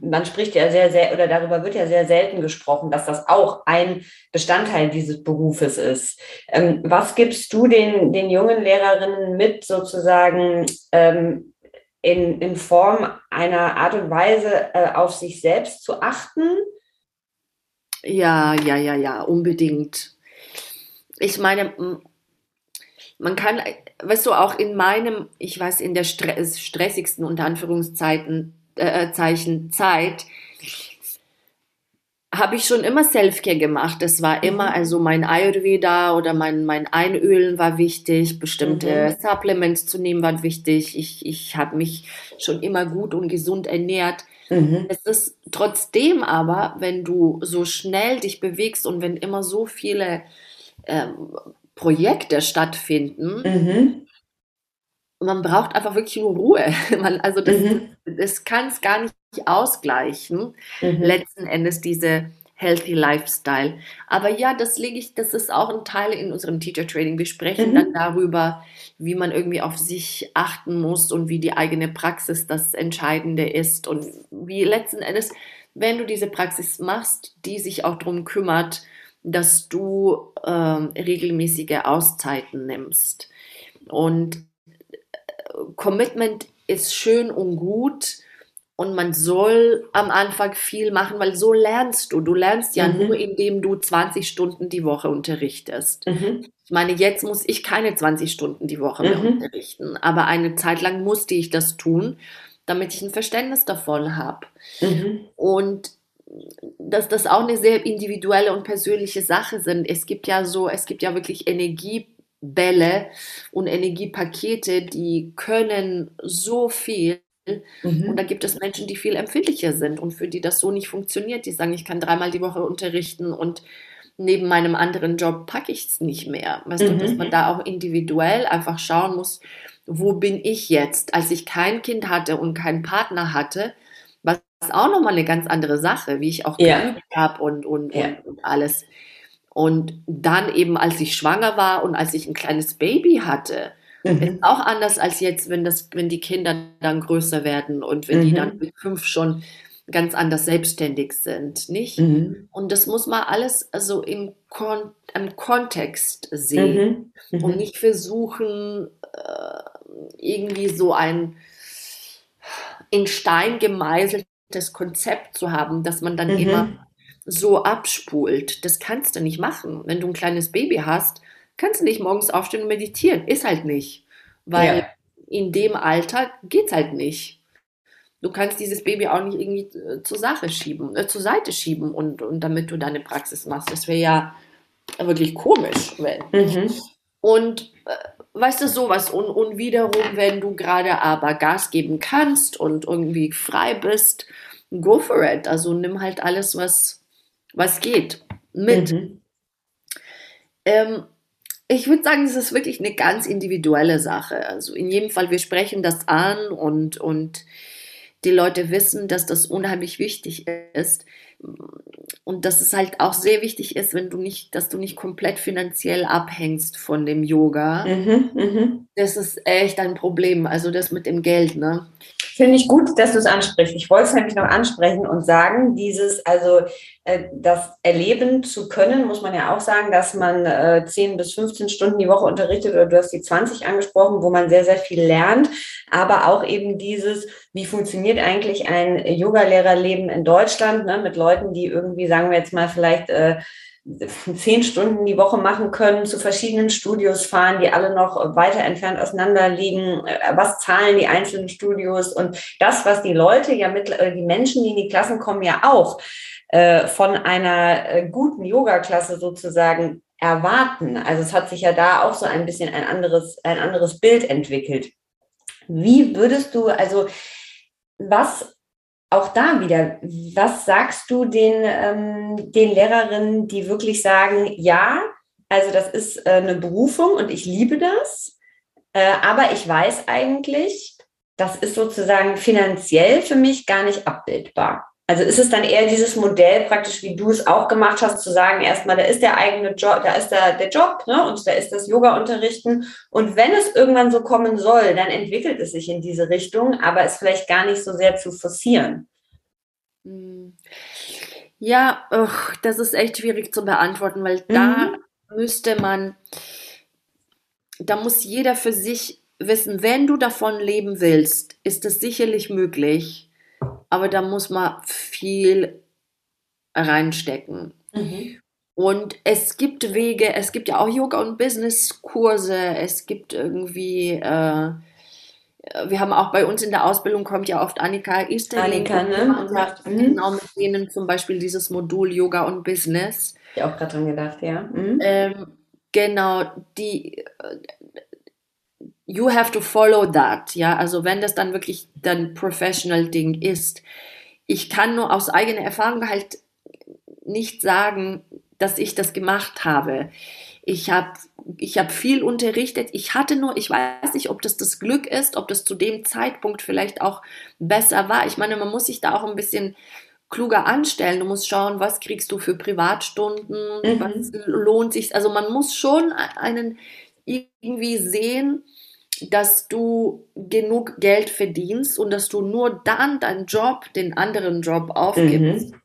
man spricht ja sehr, sehr, oder darüber wird ja sehr selten gesprochen, dass das auch ein Bestandteil dieses Berufes ist. Ähm, was gibst du den, den jungen Lehrerinnen mit, sozusagen ähm, in, in Form einer Art und Weise äh, auf sich selbst zu achten? Ja, ja, ja, ja, unbedingt. Ich meine, man kann, weißt du, auch in meinem, ich weiß, in der stressigsten unter Anführungszeiten äh, Zeichen Zeit, habe ich schon immer Selfcare gemacht. Das war immer, mhm. also mein Ayurveda oder mein, mein Einölen war wichtig, bestimmte mhm. Supplements zu nehmen war wichtig. Ich, ich habe mich schon immer gut und gesund ernährt. Mhm. Es ist trotzdem aber, wenn du so schnell dich bewegst und wenn immer so viele ähm, Projekte stattfinden. Mhm. Man braucht einfach wirklich nur Ruhe. Man, also das, mhm. das kann es gar nicht ausgleichen. Mhm. Letzten Endes diese Healthy Lifestyle. Aber ja, das lege ich, das ist auch ein Teil in unserem Teacher Training. Wir sprechen mhm. dann darüber, wie man irgendwie auf sich achten muss und wie die eigene Praxis das Entscheidende ist und wie letzten Endes, wenn du diese Praxis machst, die sich auch darum kümmert, dass du ähm, regelmäßige Auszeiten nimmst. Und äh, Commitment ist schön und gut, und man soll am Anfang viel machen, weil so lernst du. Du lernst ja mhm. nur, indem du 20 Stunden die Woche unterrichtest. Mhm. Ich meine, jetzt muss ich keine 20 Stunden die Woche mehr mhm. unterrichten, aber eine Zeit lang musste ich das tun, damit ich ein Verständnis davon habe. Mhm. Und dass das auch eine sehr individuelle und persönliche Sache sind. Es gibt ja so, es gibt ja wirklich Energiebälle und Energiepakete, die können so viel Mhm. Und da gibt es Menschen, die viel empfindlicher sind und für die das so nicht funktioniert. Die sagen, ich kann dreimal die Woche unterrichten und neben meinem anderen Job packe ich es nicht mehr. Weißt mhm. du, dass man da auch individuell einfach schauen muss, wo bin ich jetzt, als ich kein Kind hatte und keinen Partner hatte, was auch nochmal eine ganz andere Sache, wie ich auch ja. geübt habe und, und, ja. und, und alles. Und dann eben, als ich schwanger war und als ich ein kleines Baby hatte, Mhm. Ist auch anders als jetzt, wenn, das, wenn die Kinder dann größer werden und wenn mhm. die dann mit fünf schon ganz anders selbstständig sind, nicht? Mhm. Und das muss man alles also im, Kon im Kontext sehen mhm. mhm. und nicht versuchen, äh, irgendwie so ein in Stein gemeißeltes Konzept zu haben, dass man dann mhm. immer so abspult. Das kannst du nicht machen. Wenn du ein kleines Baby hast, kannst du nicht morgens aufstehen und meditieren. Ist halt nicht. Weil ja. in dem Alter geht es halt nicht. Du kannst dieses Baby auch nicht irgendwie äh, zur Sache schieben, äh, zur Seite schieben und, und damit du deine Praxis machst. Das wäre ja wirklich komisch, wenn. Mhm. Und äh, weißt du, sowas. Und, und wiederum, wenn du gerade aber Gas geben kannst und irgendwie frei bist, go for it. Also nimm halt alles, was, was geht, mit. Mhm. Ähm, ich würde sagen, es ist wirklich eine ganz individuelle Sache. Also in jedem Fall, wir sprechen das an und, und die Leute wissen, dass das unheimlich wichtig ist. Und dass es halt auch sehr wichtig ist, wenn du nicht, dass du nicht komplett finanziell abhängst von dem Yoga. Mhm, mh. Das ist echt ein Problem. Also das mit dem Geld, ne? Finde ich gut, dass du es ansprichst. Ich wollte es nämlich noch ansprechen und sagen, dieses, also äh, das erleben zu können, muss man ja auch sagen, dass man äh, 10 bis 15 Stunden die Woche unterrichtet oder du hast die 20 angesprochen, wo man sehr, sehr viel lernt, aber auch eben dieses, wie funktioniert eigentlich ein Yogalehrerleben in Deutschland ne, mit Leuten, die irgendwie, sagen wir jetzt mal, vielleicht äh, zehn Stunden die Woche machen können, zu verschiedenen Studios fahren, die alle noch weiter entfernt auseinander liegen. Äh, was zahlen die einzelnen Studios? Und das, was die Leute ja mit, äh, die Menschen, die in die Klassen kommen, ja auch äh, von einer guten Yoga-Klasse sozusagen erwarten. Also es hat sich ja da auch so ein bisschen ein anderes, ein anderes Bild entwickelt. Wie würdest du, also was auch da wieder, was sagst du den, ähm, den Lehrerinnen, die wirklich sagen, ja, also das ist äh, eine Berufung und ich liebe das, äh, aber ich weiß eigentlich, das ist sozusagen finanziell für mich gar nicht abbildbar. Also ist es dann eher dieses Modell praktisch, wie du es auch gemacht hast, zu sagen, erstmal, da ist der eigene Job, da ist der, der Job ne, und da ist das Yoga-Unterrichten. Und wenn es irgendwann so kommen soll, dann entwickelt es sich in diese Richtung, aber es vielleicht gar nicht so sehr zu forcieren. Hm. Ja, ugh, das ist echt schwierig zu beantworten, weil mhm. da müsste man, da muss jeder für sich wissen, wenn du davon leben willst, ist es sicherlich möglich aber da muss man viel reinstecken. Mhm. Und es gibt Wege, es gibt ja auch Yoga- und Business-Kurse, es gibt irgendwie, äh, wir haben auch bei uns in der Ausbildung kommt ja oft Annika Easterling. Annika, ne? Und macht mhm. genau mit denen zum Beispiel dieses Modul Yoga und Business. Ich auch gerade dran gedacht, ja. Mhm. Ähm, genau, die, you have to follow that, ja, also wenn das dann wirklich dann professional Ding ist. Ich kann nur aus eigener Erfahrung halt nicht sagen, dass ich das gemacht habe. Ich habe ich hab viel unterrichtet. Ich hatte nur, ich weiß nicht, ob das das Glück ist, ob das zu dem Zeitpunkt vielleicht auch besser war. Ich meine, man muss sich da auch ein bisschen kluger anstellen. Du musst schauen, was kriegst du für Privatstunden, mhm. was lohnt sich. Also man muss schon einen irgendwie sehen, dass du genug Geld verdienst und dass du nur dann deinen Job, den anderen Job aufgibst. Mhm.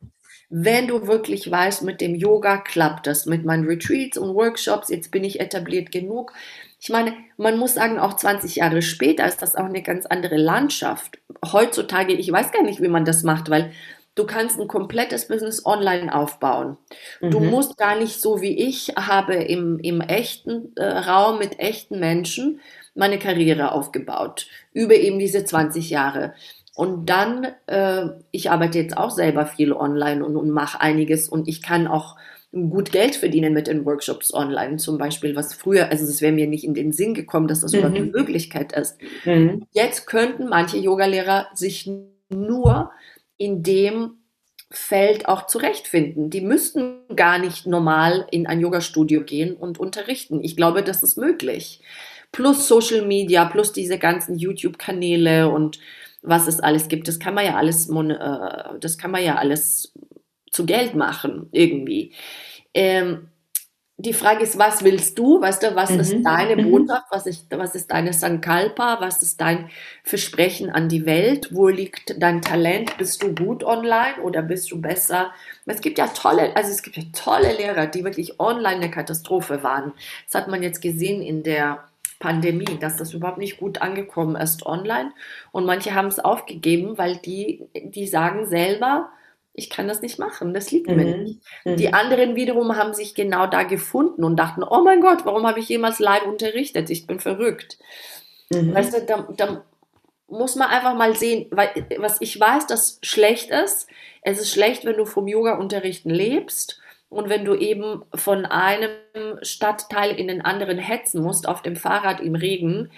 Wenn du wirklich weißt, mit dem Yoga klappt das, mit meinen Retreats und Workshops, jetzt bin ich etabliert genug. Ich meine, man muss sagen, auch 20 Jahre später ist das auch eine ganz andere Landschaft. Heutzutage, ich weiß gar nicht, wie man das macht, weil Du kannst ein komplettes Business online aufbauen. Mhm. Du musst gar nicht so wie ich habe im, im echten äh, Raum mit echten Menschen meine Karriere aufgebaut. Über eben diese 20 Jahre. Und dann, äh, ich arbeite jetzt auch selber viel online und, und mache einiges und ich kann auch gut Geld verdienen mit den Workshops online zum Beispiel, was früher, also es wäre mir nicht in den Sinn gekommen, dass das mhm. überhaupt eine Möglichkeit ist. Mhm. Jetzt könnten manche Yogalehrer sich nur in dem Feld auch zurechtfinden. Die müssten gar nicht normal in ein Yoga-Studio gehen und unterrichten. Ich glaube, das ist möglich. Plus Social Media, plus diese ganzen YouTube-Kanäle und was es alles gibt. Das kann man ja alles, äh, das kann man ja alles zu Geld machen irgendwie. Ähm, die Frage ist, was willst du? Weißt du, was mhm. ist deine mhm. Botschaft? Was ist, was ist deine Sankalpa? Was ist dein Versprechen an die Welt? Wo liegt dein Talent? Bist du gut online oder bist du besser? Es gibt ja tolle, also es gibt ja tolle Lehrer, die wirklich online eine Katastrophe waren. Das hat man jetzt gesehen in der Pandemie, dass das überhaupt nicht gut angekommen ist online. Und manche haben es aufgegeben, weil die, die sagen selber, ich kann das nicht machen, das liegt mhm. mir nicht. Mhm. Die anderen wiederum haben sich genau da gefunden und dachten, oh mein Gott, warum habe ich jemals live unterrichtet? Ich bin verrückt. Mhm. Weißt du, da, da, muss man einfach mal sehen, weil, was ich weiß, dass schlecht ist. Es ist schlecht, wenn du vom Yoga-Unterrichten lebst und wenn du eben von einem Stadtteil in den anderen hetzen musst, auf dem Fahrrad im Regen,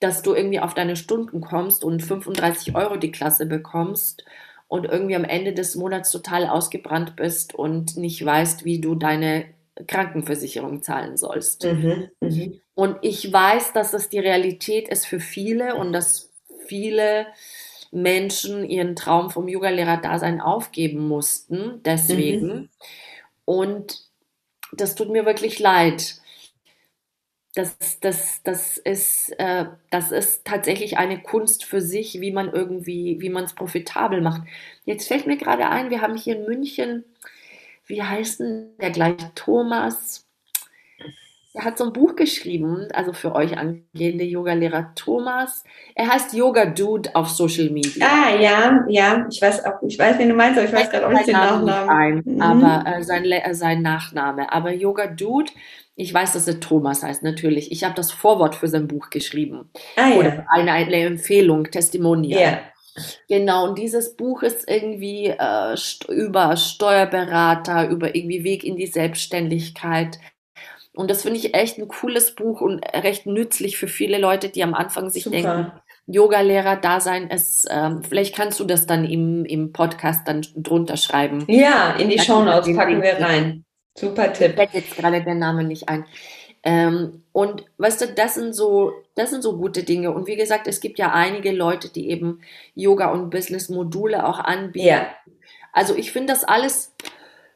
dass du irgendwie auf deine Stunden kommst und 35 Euro die Klasse bekommst und irgendwie am Ende des Monats total ausgebrannt bist und nicht weißt, wie du deine Krankenversicherung zahlen sollst. Mhm, mh. Und ich weiß, dass das die Realität ist für viele und dass viele Menschen ihren Traum vom Yogalehrer-Dasein aufgeben mussten, deswegen. Mhm. Und das tut mir wirklich leid das, das, das, ist, äh, das ist tatsächlich eine Kunst für sich, wie man irgendwie, wie man es profitabel macht. Jetzt fällt mir gerade ein, wir haben hier in München, wie heißt denn der gleich, Thomas, er hat so ein Buch geschrieben, also für euch angehende Yogalehrer Thomas. Er heißt Yoga Dude auf Social Media. Ah, ja, ja, ich weiß auch, ich weiß, wen du meinst, aber ich weiß gerade auch nicht den Nachnamen. Ein, mhm. Aber äh, sein, äh, sein Nachname. Aber Yoga Dude ich weiß, dass er Thomas heißt, natürlich. Ich habe das Vorwort für sein Buch geschrieben. Ah, ja. Oder eine, eine Empfehlung, Testimonial. Ja. Genau, und dieses Buch ist irgendwie äh, über Steuerberater, über irgendwie Weg in die Selbstständigkeit. Und das finde ich echt ein cooles Buch und recht nützlich für viele Leute, die am Anfang sich Super. denken, Yoga-Lehrer-Dasein ist, ähm, vielleicht kannst du das dann im, im Podcast dann drunter schreiben. Ja, in die Shownotes packen wir rein. Super Tipp. Fällt jetzt gerade der Name nicht ein. Ähm, und weißt du, das sind so, das sind so gute Dinge. Und wie gesagt, es gibt ja einige Leute, die eben Yoga und Business-Module auch anbieten. Ja. Also ich finde das alles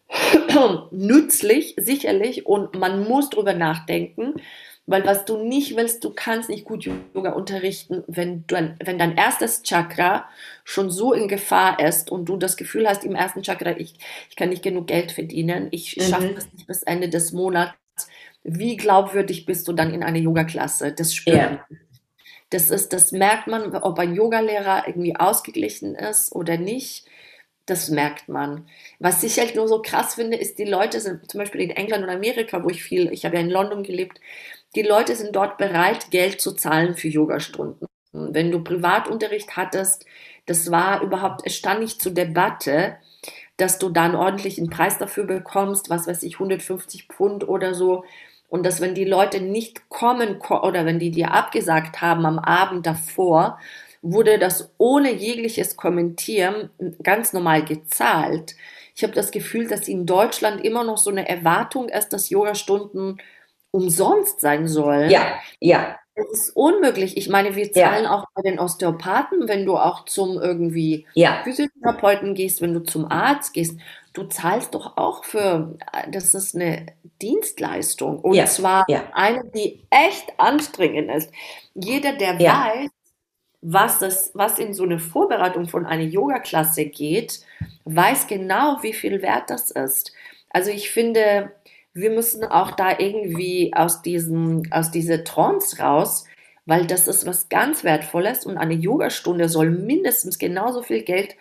nützlich, sicherlich, und man muss drüber nachdenken. Weil was du nicht willst, du kannst nicht gut Yoga unterrichten, wenn, du, wenn dein erstes Chakra schon so in Gefahr ist und du das Gefühl hast im ersten Chakra, ich, ich kann nicht genug Geld verdienen, ich mhm. schaffe es nicht bis Ende des Monats. Wie glaubwürdig bist du dann in einer Yoga-Klasse? Das spürt man. Das, ist, das merkt man, ob ein Yogalehrer irgendwie ausgeglichen ist oder nicht. Das merkt man. Was ich halt nur so krass finde, ist, die Leute sind zum Beispiel in England und Amerika, wo ich viel, ich habe ja in London gelebt, die Leute sind dort bereit, Geld zu zahlen für Yogastunden. Wenn du Privatunterricht hattest, das war überhaupt, es stand nicht zur Debatte, dass du da einen ordentlichen Preis dafür bekommst, was weiß ich, 150 Pfund oder so. Und dass wenn die Leute nicht kommen oder wenn die dir abgesagt haben am Abend davor, wurde das ohne jegliches Kommentieren ganz normal gezahlt. Ich habe das Gefühl, dass in Deutschland immer noch so eine Erwartung ist, dass Yogastunden umsonst sein sollen. Ja, ja. Es ist unmöglich. Ich meine, wir Ja, zahlen auch bei den Osteopathen, wenn du auch zum irgendwie ja, Physiotherapeuten gehst, wenn du zum Arzt gehst. Du zahlst doch auch für, das ist eine Dienstleistung. Und ja, zwar ja, eine, die echt anstrengend ist. Jeder, der ja, weiß, was das, was in so eine Vorbereitung von einer Yoga-Klasse geht, weiß genau, wie viel wert das ist. Also ich finde, wir müssen auch da irgendwie aus diesem, aus dieser Trance raus, weil das ist was ganz Wertvolles und eine Yogastunde soll mindestens genauso viel Geld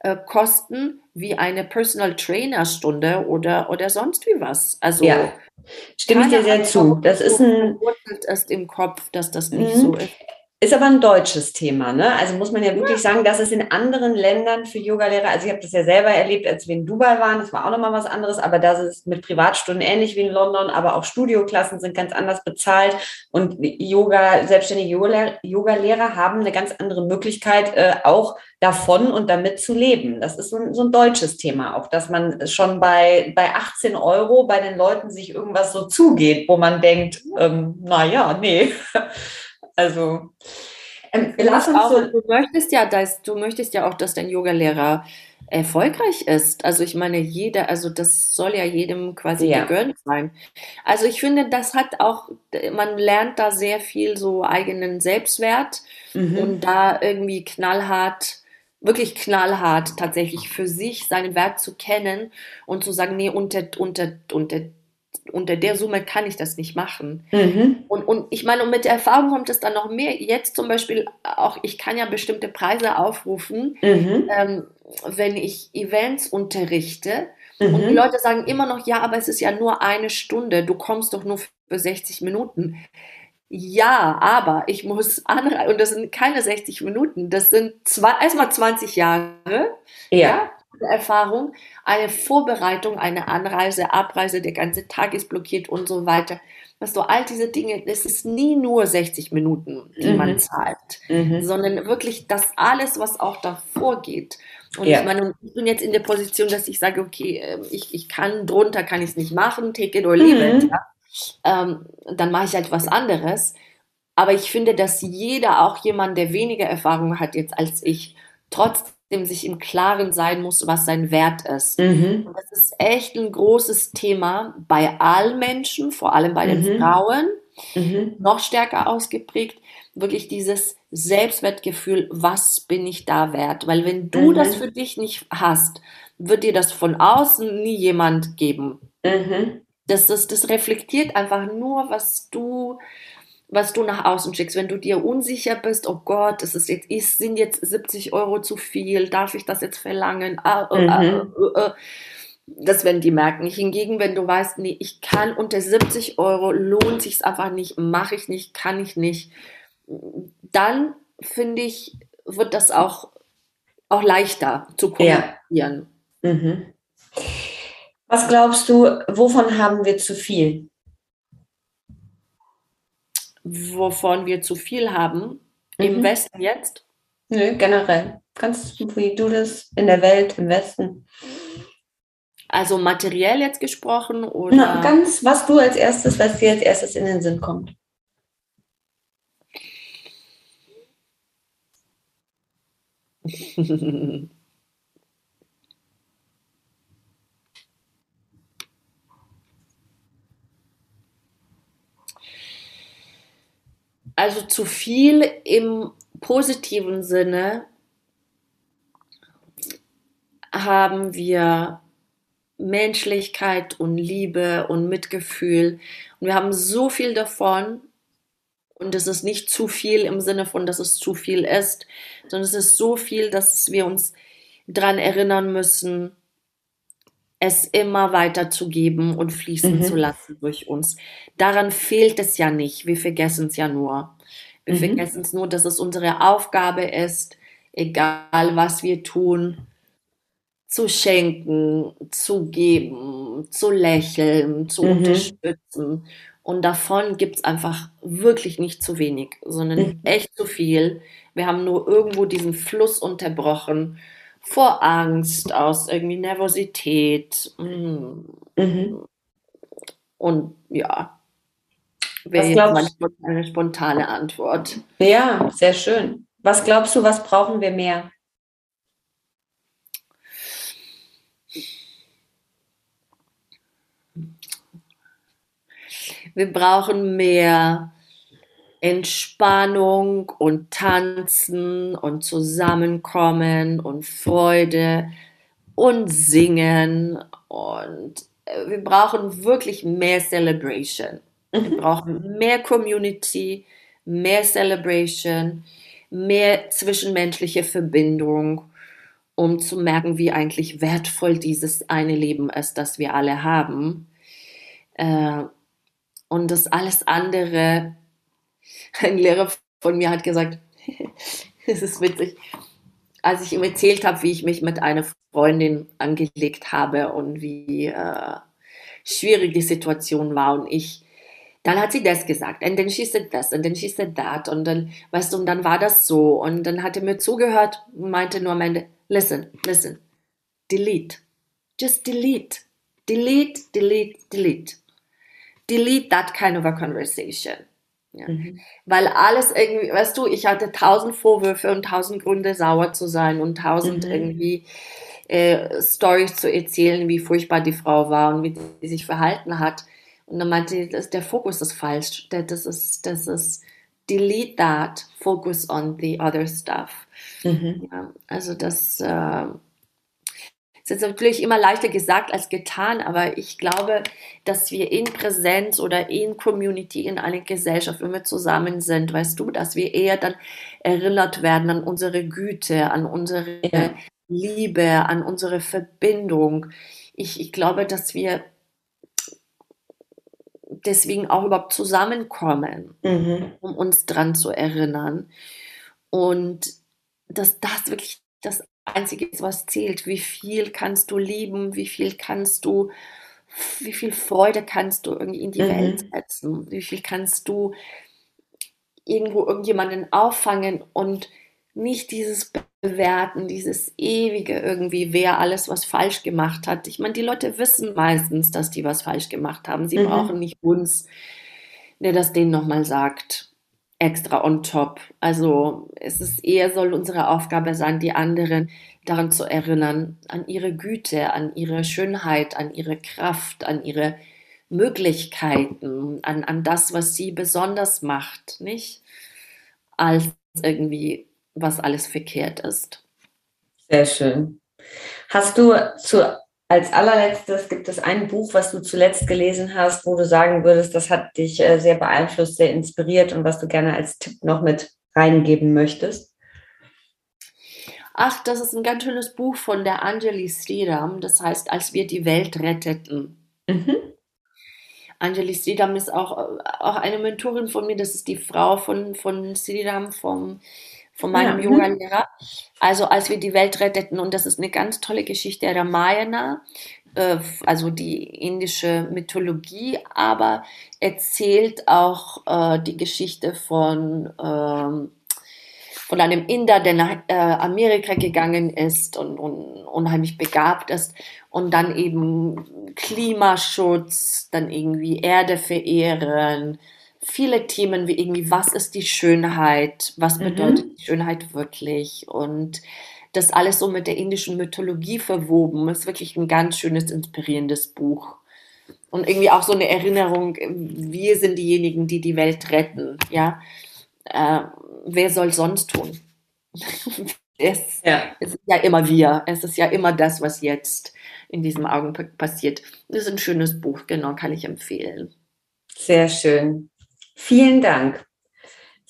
äh, kosten wie eine Personal Trainer Stunde oder, oder sonst wie was. ja. Also Stimme ich dir sehr zu. Das ist so ein, ist im Kopf, dass das nicht so mhm. ist. Ist aber ein deutsches Thema, ne? Also muss man ja wirklich sagen, dass es in anderen Ländern für Yogalehrer, also ich habe das ja selber erlebt, als wir in Dubai waren, das war auch nochmal was anderes, aber das ist mit Privatstunden ähnlich wie in London, aber auch Studioklassen sind ganz anders bezahlt und Yoga, selbstständige Yogalehrer, haben eine ganz andere Möglichkeit, äh, auch davon und damit zu leben. Das ist so ein, so ein deutsches Thema auch, dass man schon bei, bei 18 Euro bei den Leuten sich irgendwas so zugeht, wo man denkt, ähm, naja, nee. Also, ähm, Du lass uns auch, so, du möchtest ja, dass, du möchtest ja auch, dass dein Yogalehrer erfolgreich ist. Also ich meine, jeder, also das soll ja jedem quasi ja, gegönnt sein. Also ich finde, das hat auch, man lernt da sehr viel so eigenen Selbstwert mhm, und da irgendwie knallhart, wirklich knallhart tatsächlich für sich seinen Wert zu kennen und zu sagen, nee, unter, unter, unter, unter der Summe kann ich das nicht machen. mhm, Und, und ich meine, und mit der Erfahrung kommt es dann noch mehr. Jetzt zum Beispiel auch, ich kann ja bestimmte Preise aufrufen, mhm, ähm, wenn ich Events unterrichte. Und die mhm, Leute sagen immer noch, ja, aber es ist ja nur eine Stunde, du kommst doch nur für 60 Minuten. Ja, aber ich muss anreisen, und das sind keine 60 Minuten, das sind zwei, erstmal 20 Jahre, ja, ja, Erfahrung, eine Vorbereitung, eine Anreise, Abreise, der ganze Tag ist blockiert und so weiter. Weißt du, all diese Dinge, es ist nie nur 60 Minuten, die man mhm, zahlt, mhm, sondern wirklich das alles, was auch davor geht. Und ich ja, meine, ich bin jetzt in der Position, dass ich sage, okay, ähm, ich, ich kann drunter, kann ich es nicht machen, take it or leave it, mhm, ja. Ähm, dann mache ich halt was anderes. Aber ich finde, dass jeder, auch jemand, der weniger Erfahrung hat jetzt als ich, trotzdem sich im Klaren sein muss, was sein Wert ist. mhm, Und das ist echt ein großes Thema bei allen Menschen, vor allem bei den mhm, Frauen, mhm, noch stärker ausgeprägt. Wirklich dieses Selbstwertgefühl, was bin ich da wert? Weil wenn du das mhm, für dich nicht hast, wird dir das von außen nie jemand geben. mhm, Das, das, das reflektiert einfach nur, was du, was du nach außen schickst. Wenn du dir unsicher bist, oh Gott, das ist jetzt, ist, sind jetzt 70 Euro zu viel, darf ich das jetzt verlangen? Ah, äh, mhm, äh, äh. Das werden die merken. Hingegen, wenn du weißt, nee, ich kann unter 70 Euro, lohnt sich's einfach nicht, mache ich nicht, kann ich nicht, dann finde ich, wird das auch, auch leichter zu ja, kommunizieren. mhm. Was glaubst du, wovon haben wir zu viel? Wovon wir zu viel haben, im Mhm. Westen jetzt, Nö, generell. Ganz wie du das in der Welt, im Westen. also materiell jetzt gesprochen Na, oder ganz, was du als erstes, was dir als erstes in den Sinn kommt. also zu viel im positiven Sinne haben wir Menschlichkeit und Liebe und Mitgefühl. Und wir haben so viel davon. Und es ist nicht zu viel im Sinne von, dass es zu viel ist, sondern es ist so viel, dass wir uns daran erinnern müssen, es immer weiterzugeben und fließen zu Mhm. lassen durch uns. Daran fehlt es ja nicht. Wir vergessen es ja nur. Wir Mhm. vergessen es nur, dass es unsere Aufgabe ist, egal was wir tun, zu schenken, zu geben, zu lächeln, zu Mhm. unterstützen. Und davon gibt es einfach wirklich nicht zu wenig, sondern Mhm. echt zu viel. Wir haben nur irgendwo diesen Fluss unterbrochen vor Angst, aus irgendwie Nervosität. mm, Mhm. Und ja, Wäre jetzt mal eine spontane Antwort. Ja, sehr schön. Was glaubst du, was brauchen wir mehr? Wir brauchen mehr Entspannung und Tanzen und Zusammenkommen und Freude und Singen und äh, wir brauchen wirklich mehr Celebration. Wir mhm. brauchen mehr Community, mehr Celebration, mehr zwischenmenschliche Verbindung, um zu merken, wie eigentlich wertvoll dieses eine Leben ist, das wir alle haben. Äh, und das alles andere, ein Lehrer von mir hat gesagt, es ist witzig, als ich ihm erzählt habe, wie ich mich mit einer Freundin angelegt habe und wie äh, schwierig die Situation war und ich, dann hat sie das gesagt und dann she said das und dann she said that und dann, weißt du, und dann war das so und dann hat er mir zugehört und meinte nur am Ende, listen, listen, delete, just delete, delete, delete, delete delete that kind of a conversation. Ja. Mhm. Weil alles irgendwie, weißt du, ich hatte tausend Vorwürfe und tausend Gründe, sauer zu sein und tausend mhm. irgendwie äh, Stories zu erzählen, wie furchtbar die Frau war und wie sie sich verhalten hat. Und dann meinte sie, der Fokus ist falsch. Das ist, das ist, delete that, focus on the other stuff. Mhm. Ja, also das, äh, ist jetzt natürlich immer leichter gesagt als getan, aber ich glaube, dass wir in Präsenz oder in Community, in einer Gesellschaft, wenn wir zusammen sind, weißt du, dass wir eher dann erinnert werden an unsere Güte, an unsere ja. Liebe, an unsere Verbindung. Ich, ich glaube, dass wir deswegen auch überhaupt zusammenkommen, mhm. um uns dran zu erinnern. Und dass das wirklich das Einzige ist, was zählt. Wie viel kannst du lieben? Wie viel kannst du, wie viel Freude kannst du irgendwie in die mhm. Welt setzen? Wie viel kannst du irgendwo irgendjemanden auffangen und nicht dieses Bewerten, dieses ewige irgendwie, wer alles was falsch gemacht hat. Ich meine, die Leute wissen meistens, dass die was falsch gemacht haben. Sie mhm. brauchen nicht uns, der das denen nochmal sagt extra on top. Also es ist eher soll unsere Aufgabe sein, die anderen daran zu erinnern, an ihre Güte, an ihre Schönheit, an ihre Kraft, an ihre Möglichkeiten, an, an das, was sie besonders macht, nicht? Als irgendwie, was alles verkehrt ist. Sehr schön. Hast du zu als allerletztes gibt es ein Buch, was du zuletzt gelesen hast, wo du sagen würdest, das hat dich äh, sehr beeinflusst, sehr inspiriert und was du gerne als Tipp noch mit reingeben möchtest? Ach, das ist ein ganz schönes Buch von der Anjali Sridham, das heißt, als wir die Welt retteten. Mhm. Anjali Sridham ist auch, auch eine Mentorin von mir, das ist die Frau von, von Sridham, vom, von meinem ja. Mhm. Yoga-Lehrer. Also als wir die Welt retteten, und das ist eine ganz tolle Geschichte Ramayana, äh, also die indische Mythologie, aber erzählt auch äh, die Geschichte von, äh, von einem Inder, der nach äh, Amerika gegangen ist und, und unheimlich begabt ist und dann eben Klimaschutz, dann irgendwie Erde verehren, viele Themen wie irgendwie, was ist die Schönheit, was mhm. bedeutet mhm. die Schönheit wirklich und das alles so mit der indischen Mythologie verwoben, ist wirklich ein ganz schönes, inspirierendes Buch. Und irgendwie auch so eine Erinnerung, wir sind diejenigen, die die Welt retten, ja. Äh, wer soll sonst tun? es, ja. es ist ja immer wir, es ist ja immer das, was jetzt in diesem Augenblick passiert. Das ist ein schönes Buch, genau, kann ich empfehlen. Sehr schön. Vielen Dank.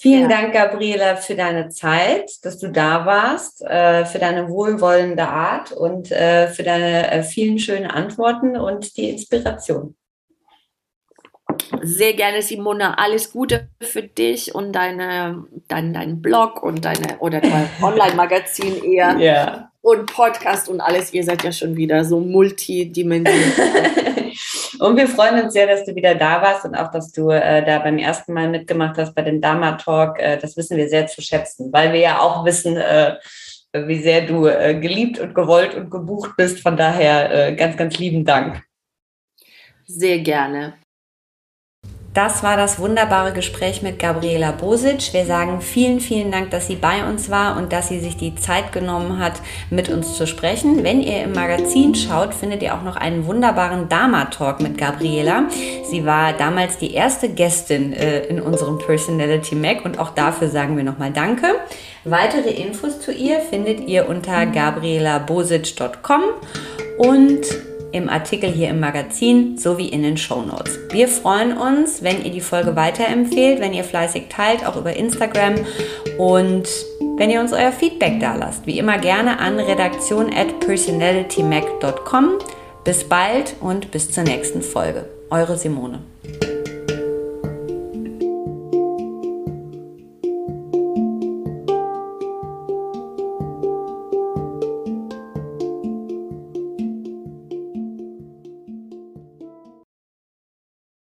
Vielen ja. Dank, Gabriela, für deine Zeit, dass du da warst, äh, für deine wohlwollende Art und äh, für deine äh, vielen schönen Antworten und die Inspiration. Sehr gerne, Simona. Alles Gute für dich und deine, dein, dein Blog und deine oder dein Online-Magazin eher. Ja. Und Podcast und alles. Ihr seid ja schon wieder so multidimensional. Und wir freuen uns sehr, dass du wieder da warst und auch, dass du äh, da beim ersten Mal mitgemacht hast bei dem Dharma Talk. Äh, das wissen wir sehr zu schätzen, weil wir ja auch wissen, äh, wie sehr du äh, geliebt und gewollt und gebucht bist. Von daher äh, ganz, ganz lieben Dank. Sehr gerne. Das war das wunderbare Gespräch mit Gabriela Bosic. Wir sagen vielen, vielen Dank, dass sie bei uns war und dass sie sich die Zeit genommen hat, mit uns zu sprechen. Wenn ihr im Magazin schaut, findet ihr auch noch einen wunderbaren Dama-Talk mit Gabriela. Sie war damals die erste Gästin äh, in unserem Personality Mac und auch dafür sagen wir nochmal Danke. Weitere Infos zu ihr findet ihr unter gabrielabosic.com und im Artikel hier im Magazin sowie in den Show Notes. Wir freuen uns, wenn ihr die Folge weiterempfehlt, wenn ihr fleißig teilt, auch über Instagram und wenn ihr uns euer Feedback da lasst. Wie immer gerne an redaktion at personalitymac.com. Bis bald und bis zur nächsten Folge. Eure Simone.